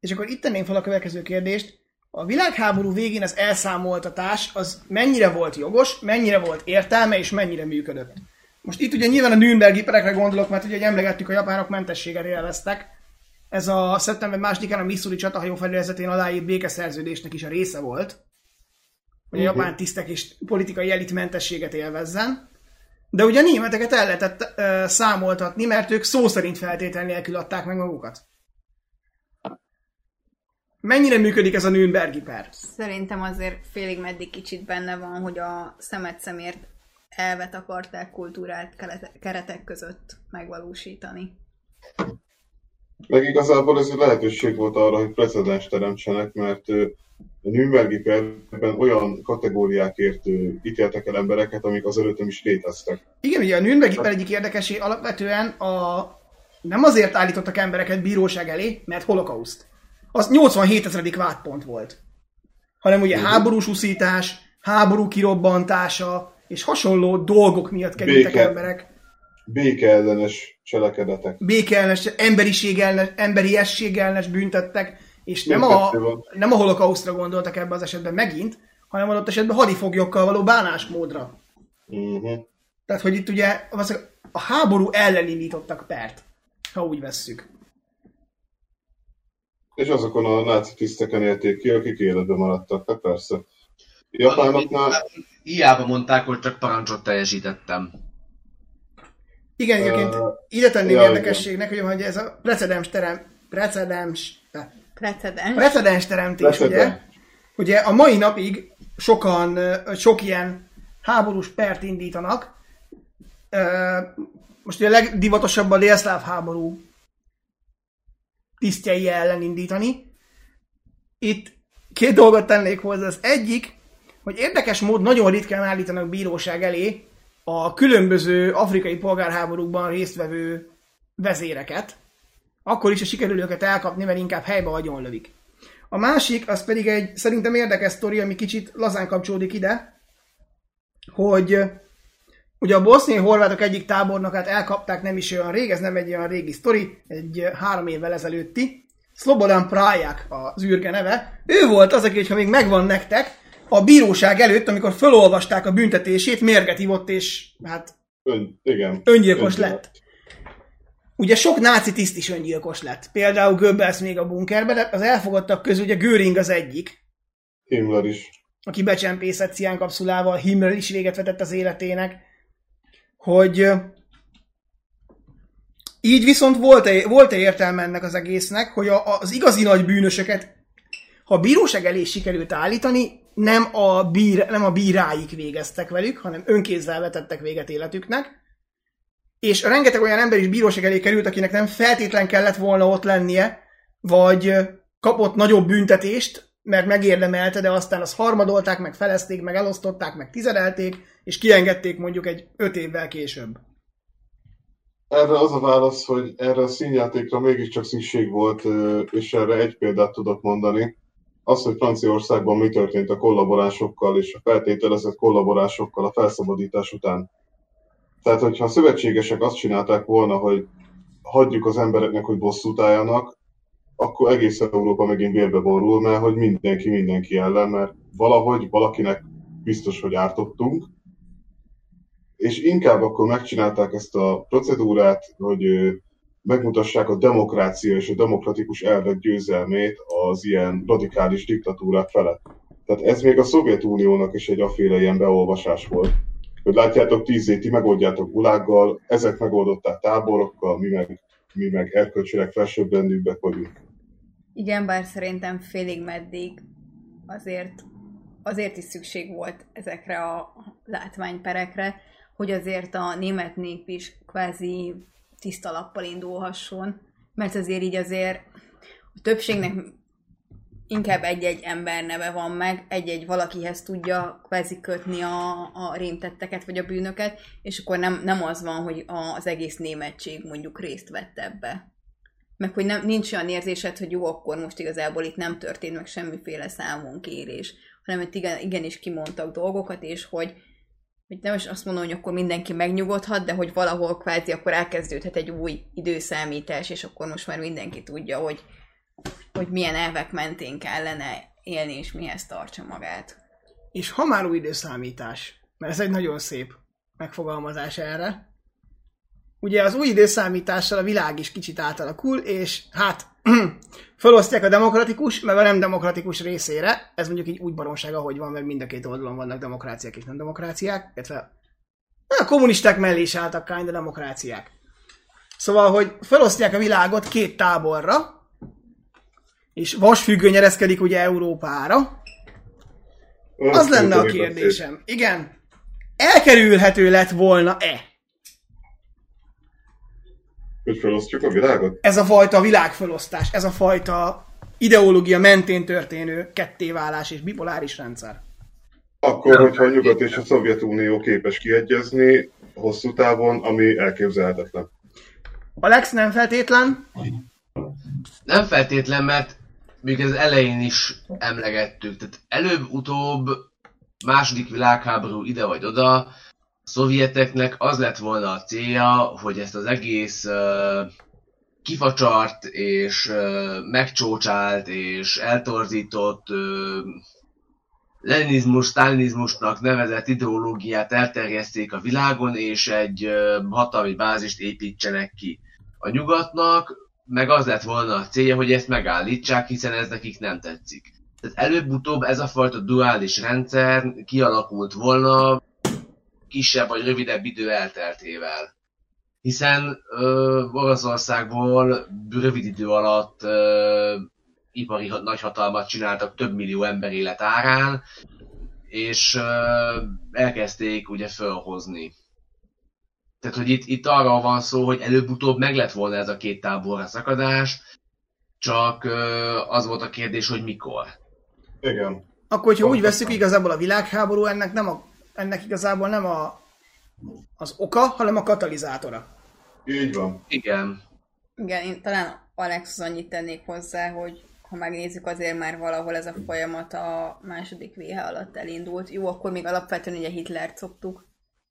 És akkor itt tenném fel a következő kérdést. A világháború végén az elszámoltatás az mennyire volt jogos, mennyire volt értelme, és mennyire működött? Most itt ugye nyilván a Nürnbergi perekre gondolok, mert ugye emlegettük, a japánok mentességet élveztek. Ez a szeptember másodikán a Missouri csatahajó felületén aláírt békeszerződésnek is a része volt. Hogy a Mhm. japán tisztek és politikai elit mentességet élvezzen. De ugye a németeket el lehetett ö, számoltatni, mert ők szó szerint feltétel nélkül adták meg magukat. Mennyire működik ez a Nürnbergi per? Szerintem azért félig meddig kicsit benne van, hogy a szemet szemért elvet akarták kultúrált kelete- keretek között megvalósítani. Meg igazából ez egy lehetőség volt arra, hogy precedens teremtsenek, mert a Nürnbergi perben olyan kategóriákért ítéltek el embereket, amik az előttem is léteztek. Igen, ugye a Nürnbergi per egyik érdekessé alapvetően a... nem azért állítottak embereket bíróság elé, mert holokauszt. Az 87 ezredik vádpont volt. Hanem ugye háborús uszítás, háború kirobbantása, és hasonló dolgok miatt kerültek Béke. emberek. Békeellenes cselekedetek. békeellenes, emberiség ellenes, emberiesség ellenes büntettek, és nem a, nem a holokausztra gondoltak ebben az esetben megint, hanem adott esetben hadifoglyokkal való bánásmódra. Uh-huh. Tehát, hogy itt ugye a háború ellen indítottak pert. ha úgy vesszük. És azokon a náci tiszteken élték ki, akik életben maradtak, hát persze. Japánoknál... Hiába mondták, hogy csak parancsot teljesítettem. Igen, egyébként Ö, ide tenném ja, érdekességnek, hogy, hogy ez a precedens terem, precedens, Precedens. precedens teremtés, ugye? Precedens. Ugye a mai napig sokan, sok ilyen háborús pert indítanak. Most ugye a legdivatosabb a délszláv háború tisztjei ellen indítani. Itt két dolgot tennék hozzá. Az egyik, hogy érdekes mód nagyon ritkán állítanak bíróság elé a különböző afrikai polgárháborúkban résztvevő vezéreket. Akkor is, ha sikerül őket elkapni, mert inkább helybe agyonlövik. A másik, az pedig egy szerintem érdekes sztori, ami kicsit lazán kapcsolódik ide, hogy ugye a boszniai horvátok egyik tábornokát elkapták nem is olyan rég, ez nem egy olyan régi sztori, egy három évvel ezelőtti. Slobodan Prajak az űrge neve. Ő volt az, aki, hogyha még megvan nektek, a bíróság előtt, amikor felolvasták a büntetését, mérget ivott, és hát Ön, igen. öngyilkos Öngyilkos. lett. Ugye sok náci tiszt is öngyilkos lett. Például Goebbels még a bunkerben, de az elfogadtak közül ugye Göring az egyik, Himmler is. aki becsempészett ciánkapszulával, Himmler is véget vetett az életének, hogy így viszont volt-e, volt-e értelme ennek az egésznek, hogy a, az igazi nagy bűnösöket, ha a bíróság elé sikerült állítani, nem a, bír, nem a bíráik végeztek velük, hanem önkézzel vetettek véget életüknek, és rengeteg olyan ember is bíróság elé került, akinek nem feltétlen kellett volna ott lennie, vagy kapott nagyobb büntetést, mert megérdemelte, de aztán azt harmadolták, meg felezték, meg elosztották, meg tizedelték, és kiengedték mondjuk egy öt évvel később. Erre az a válasz, hogy erre a színjátékra mégiscsak szükség volt, és erre egy példát tudok mondani. Az, hogy Franciaországban mi történt a kollaboránsokkal és a feltételezett kollaborásokkal a felszabadítás után. Tehát, hogyha a szövetségesek azt csinálták volna, hogy hagyjuk az embereknek, hogy bosszút álljanak, akkor egész Európa megint vérbe borul, mert hogy mindenki mindenki ellen, mert valahogy valakinek biztos, hogy ártottunk, és inkább akkor megcsinálták ezt a procedúrát, hogy megmutassák a demokrácia és a demokratikus elvek győzelmét az ilyen radikális diktatúrák felett. Tehát ez még a Szovjetuniónak is egy aféle ilyen beolvasás volt. Hogy látjátok, tíz év ti megoldjátok gulággal, ezek megoldották táborokkal, mi meg, mi meg erkölcsileg felsőbbrendűbbek vagyunk. Igen, bár szerintem félig meddig azért, azért is szükség volt ezekre a látványperekre, hogy azért a német nép is kvázi tiszta lappal indulhasson, mert azért így azért a többségnek inkább egy-egy ember neve van meg, egy-egy valakihez tudja kvázi kötni a, a rémtetteket vagy a bűnöket, és akkor nem, nem az van, hogy az egész németség mondjuk részt vett ebbe. Meg hogy nem, nincs olyan érzésed, hogy jó, akkor most igazából itt nem történt meg semmiféle számonkérés, hanem itt igen, igenis kimondtak dolgokat, és hogy, hogy nem is azt mondom, hogy akkor mindenki megnyugodhat, de hogy valahol kvázi akkor elkezdődhet egy új időszámítás, és akkor most már mindenki tudja, hogy, hogy milyen elvek mentén kellene élni, és mihez tartsa magát. És ha már új időszámítás, mert ez egy nagyon szép megfogalmazás erre, ugye az új időszámítással a világ is kicsit átalakul, és hát *clears throat* felosztják a demokratikus, meg a nem demokratikus részére. Ez mondjuk így úgy baromság, ahogy van, mert mind a két oldalon vannak demokráciák és nem demokráciák, illetve a kommunisták mellé is álltak kind demokráciák. Szóval, hogy felosztják a világot két táborra, és vasfüggő nyereszkedik ugye Európára, az lenne a kérdésem. Igen. Elkerülhető lett volna-e Hogy felosztjuk a világot? ez a fajta világfelosztás, ez a fajta ideológia mentén történő kettéválás és bipoláris rendszer? Akkor, hogyha a Nyugat és a Szovjetunió képes kiegyezni hosszú távon, ami elképzelhetetlen. Alex nem feltétlen? Nem feltétlen, mert még az elején is emlegettük. Tehát előbb-utóbb második világháború ide vagy oda, szovjeteknek az lett volna a célja, hogy ezt az egész uh, kifacsart és uh, megcsócsált és eltorzított uh, leninizmus, stalinizmusnak nevezett ideológiát elterjeszték a világon, és egy uh, hatalmi bázist építsenek ki. A nyugatnak meg az lett volna a célja, hogy ezt megállítsák, hiszen ez nekik nem tetszik. Tehát előbb-utóbb ez a fajta duális rendszer kialakult volna kisebb vagy rövidebb idő elteltével. Hiszen ö, Oroszországból rövid idő alatt ö, ipari nagyhatalmat csináltak több millió ember élet árán, és ö, elkezdték ugye fölhozni. Tehát, hogy itt, itt arra van szó, hogy előbb-utóbb meg lett volna ez a két táborra szakadás, csak ö, az volt a kérdés, hogy mikor. Igen. Akkor, hogyha úgy Pontosan. veszük, igazából a világháború ennek nem a, ennek igazából nem a, az oka, hanem a katalizátora. Így van. Igen. Igen, én talán Alexhoz annyit tennék hozzá, hogy ha megnézzük, azért már valahol ez a folyamat a második VH alatt elindult. Jó, akkor még alapvetően ugye Hitlert szoktuk,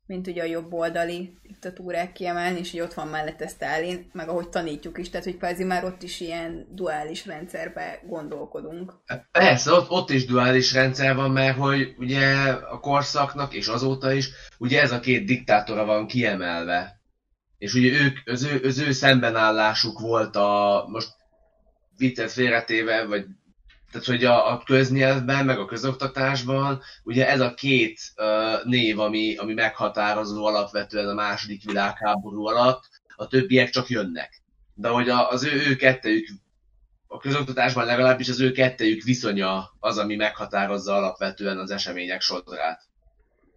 mint ugye a jobboldali diktatúrák kiemelni, és hogy ott van mellette Stalin, meg ahogy tanítjuk is, tehát hogy kvázi már ott is ilyen duális rendszerbe gondolkodunk. Persze, ott, ott is duális rendszer van, mert hogy ugye a korszaknak, és azóta is, ugye ez a két diktátora van kiemelve. És ugye ők, az ő, az ő szembenállásuk volt a, most viccet félretéve, vagy tehát hogy a, a köznyelvben, meg a közoktatásban, ugye ez a két uh, név, ami, ami meghatározó alapvetően a második világháború alatt, a többiek csak jönnek. De hogy a, az ő, ő kettejük, a közoktatásban legalábbis az ő kettejük viszonya az, ami meghatározza alapvetően az események sorát.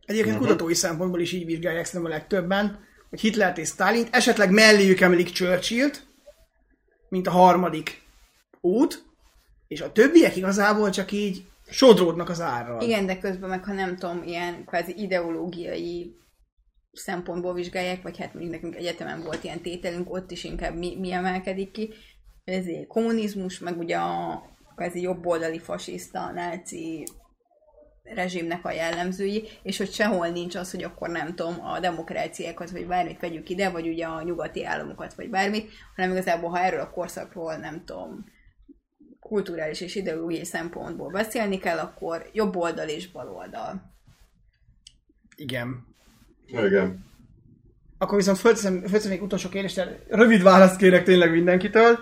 Egyébként uh-huh. kutatói szempontból is így vizsgálják szerintem a legtöbben, hogy Hitlert és Stalint, esetleg melléjük emelik Churchillt, mint a harmadik út, és a többiek igazából csak így sodródnak az árral. Igen, de közben meg, ha nem tudom, ilyen kvázi ideológiai szempontból vizsgálják, vagy hát mondjuk nekünk egyetemen volt ilyen tételünk, ott is inkább mi, mi emelkedik ki. Ez kommunizmus, meg ugye a kvázi jobboldali fasiszta, náci rezsimnek a jellemzői, és hogy sehol nincs az, hogy akkor nem tudom, a demokráciákat, vagy bármit vegyük ide, vagy ugye a nyugati államokat, vagy bármit, hanem igazából, ha erről a korszakról nem tudom, kulturális és ideológiai szempontból beszélni kell, akkor jobb oldal és bal oldal. Igen. Igen. Akkor viszont fölteszem, fölteszem még utolsó kérdést, rövid választ kérek tényleg mindenkitől.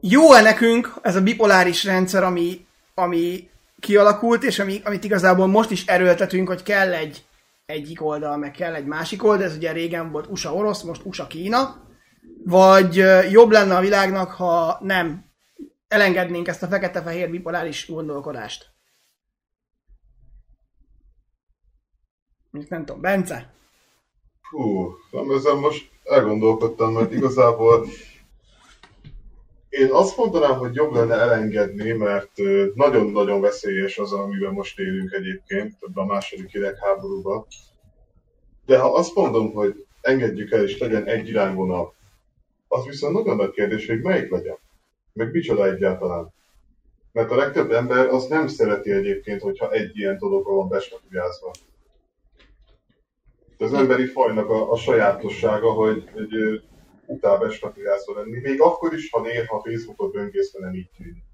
Jó-e nekünk ez a bipoláris rendszer, ami, ami kialakult, és ami, amit igazából most is erőltetünk, hogy kell egy egyik oldal, meg kell egy másik oldal, ez ugye régen volt USA-orosz, most USA-Kína, vagy jobb lenne a világnak, ha nem elengednénk ezt a fekete-fehér bipoláris gondolkodást? Mondjuk nem tudom, Bence? Hú, nem ezen most elgondolkodtam, mert igazából én azt mondanám, hogy jobb lenne elengedni, mert nagyon-nagyon veszélyes az, amiben most élünk egyébként, a második hidegháborúban. De ha azt mondom, hogy engedjük el és legyen egy irányvonal, az viszont nagyon nagy kérdés, hogy melyik legyen. Meg micsoda egyáltalán. Mert a legtöbb ember az nem szereti egyébként, hogyha egy ilyen dologra van beskatujázva. Az emberi fajnak a, a sajátossága, hogy, hogy utál beskatujázva lenni, még akkor is, ha néha Facebookot böngészve nem így tűnik.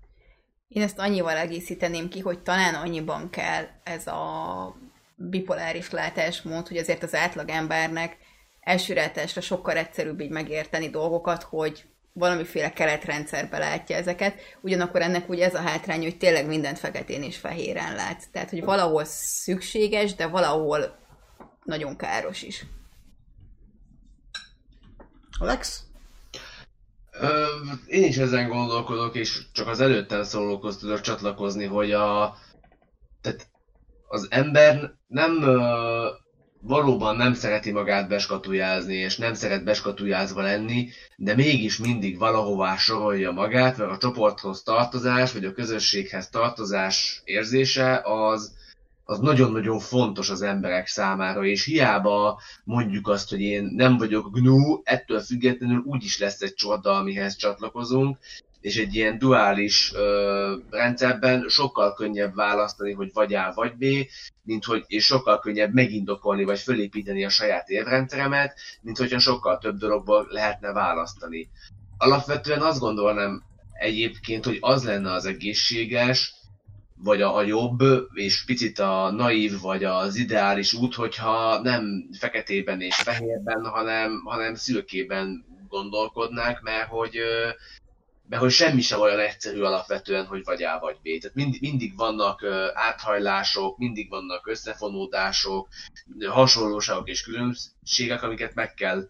Én ezt annyival egészíteném ki, hogy talán annyiban kell ez a bipoláris látásmód, hogy azért az átlag embernek elsőrátásra sokkal egyszerűbb így megérteni dolgokat, hogy valamiféle keretrendszerbe látja ezeket, ugyanakkor ennek ugye ez a hátrány, hogy tényleg mindent feketén és fehéren lát. Tehát, hogy valahol szükséges, de valahol nagyon káros is. Alex? Ö, én is ezen gondolkodok, és csak az előttel szólókhoz tudok csatlakozni, hogy a, tehát az ember nem ö, valóban nem szereti magát beskatujázni, és nem szeret beskatujázva lenni, de mégis mindig valahová sorolja magát, mert a csoporthoz tartozás, vagy a közösséghez tartozás érzése az, az nagyon-nagyon fontos az emberek számára, és hiába mondjuk azt, hogy én nem vagyok gnu, ettől függetlenül úgyis lesz egy csorda, amihez csatlakozunk, és egy ilyen duális ö, rendszerben sokkal könnyebb választani, hogy vagy A vagy B, mint hogy, és sokkal könnyebb megindokolni, vagy fölépíteni a saját érvrendszeremet, mint hogyha sokkal több dologból lehetne választani. Alapvetően azt gondolnám egyébként, hogy az lenne az egészséges, vagy a, a jobb, és picit a naív, vagy az ideális út, hogyha nem feketében és fehérben, hanem, hanem szürkében gondolkodnák, mert hogy, mert hogy semmi sem olyan egyszerű alapvetően, hogy vagy A vagy B. Tehát mindig, mindig vannak áthajlások, mindig vannak összefonódások, hasonlóságok és különbségek, amiket meg kell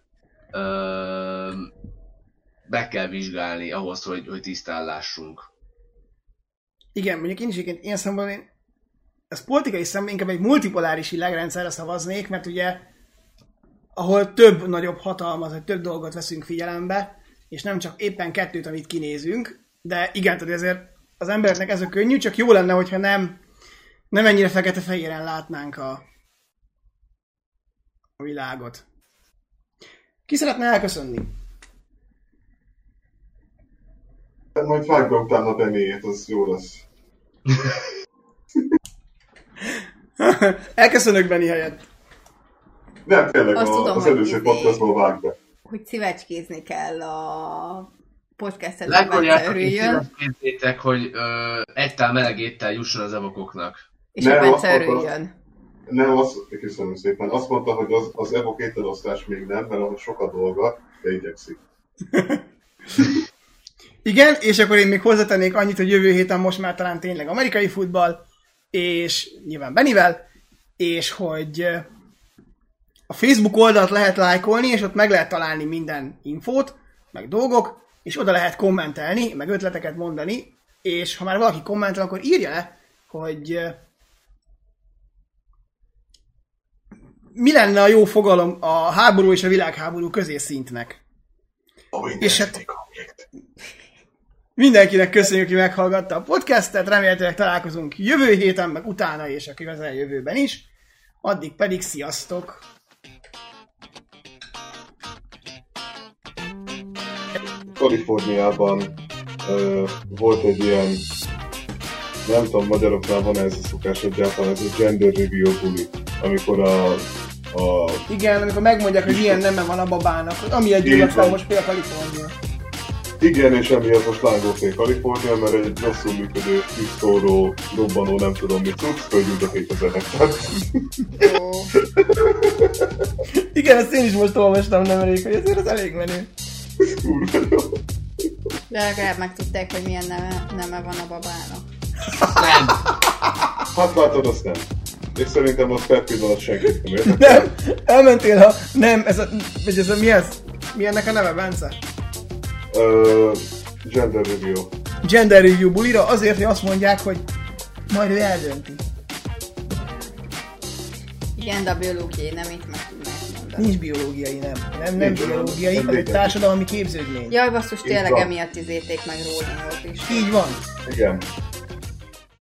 meg kell vizsgálni ahhoz, hogy, hogy tisztán lássunk. Igen, mondjuk én is egyébként ilyen szemben én ez politikai szemben inkább egy multipoláris világrendszerre szavaznék, mert ugye ahol több nagyobb hatalmat, vagy több dolgot veszünk figyelembe, és nem csak éppen kettőt, amit kinézünk, de igen, tehát ezért az embereknek ez a könnyű, csak jó lenne, hogyha nem, nem ennyire fekete-fehéren látnánk a, a világot. Ki szeretne elköszönni? Majd vágva utána Benéjét, az jó lesz. *laughs* Elköszönök Benni helyett. Nem, tényleg Azt a, tudom, az előző izé- podcastból vág be. Hogy szívecskézni kell a podcastet, hogy Legoljátok örüljön, szíveskézzétek, hogy ö, egy tál meleg étel jusson az evokoknak. és Nem, a örüljön. Nem, azt, köszönöm szépen. Azt mondta, hogy az, az Evo ételosztás még nem, mert ahhoz sok a dolga, de igyekszik. *laughs* Igen, és akkor én még hozzátennék annyit, hogy jövő héten most már talán tényleg amerikai futball, és nyilván Benivel, és hogy a Facebook oldalt lehet lájkolni, és ott meg lehet találni minden infót, meg dolgok, és oda lehet kommentelni, meg ötleteket mondani, és ha már valaki kommentel, akkor írja le, hogy mi lenne a jó fogalom a háború és a világháború közészintnek. És hát- Mindenkinek köszönjük, hogy meghallgatta a podcastet, remélhetőleg találkozunk jövő héten, meg utána és a közeljövőben is. Addig pedig sziasztok! Kaliforniában ö, volt egy ilyen, nem tudom, magyaroknál van ez a szokás egyáltalán, ez a gender review buli, amikor a, a Igen, amikor megmondják, hogy milyen neme van a babának, ami egy gyulladt van. most például Kalifornia. igen, és emiatt most lángolték Kalifornia, mert egy rosszul működő, tűzszóró, robbanó, nem tudom mit cucc, földült a 7000 hektár. Igen, ezt én is most olvastam nemrég, hogy ezért az elég menő. Kurva jó. de legalább megtudták, hogy milyen neme, neme van a babának. Nem! Hát látod, azt nem. És szerintem az per pillanat nem érdekel. Nem, elmentél ha... Nem, ez a... Vagy ez a mi ez? Mi ennek a neve, Bence? Ö, gender review. Gender Review bulira azért, hogy azt mondják, hogy majd ő eldönti. Igen, de a biológiai nem itt mondani. Nincs biológiai, nem. Nem, nem Nincs, biológiai, nem ez egy társadalmi képződmény. Jaj, basszus, tényleg emiatt izéték meg Rowlingot is. Így van. Igen.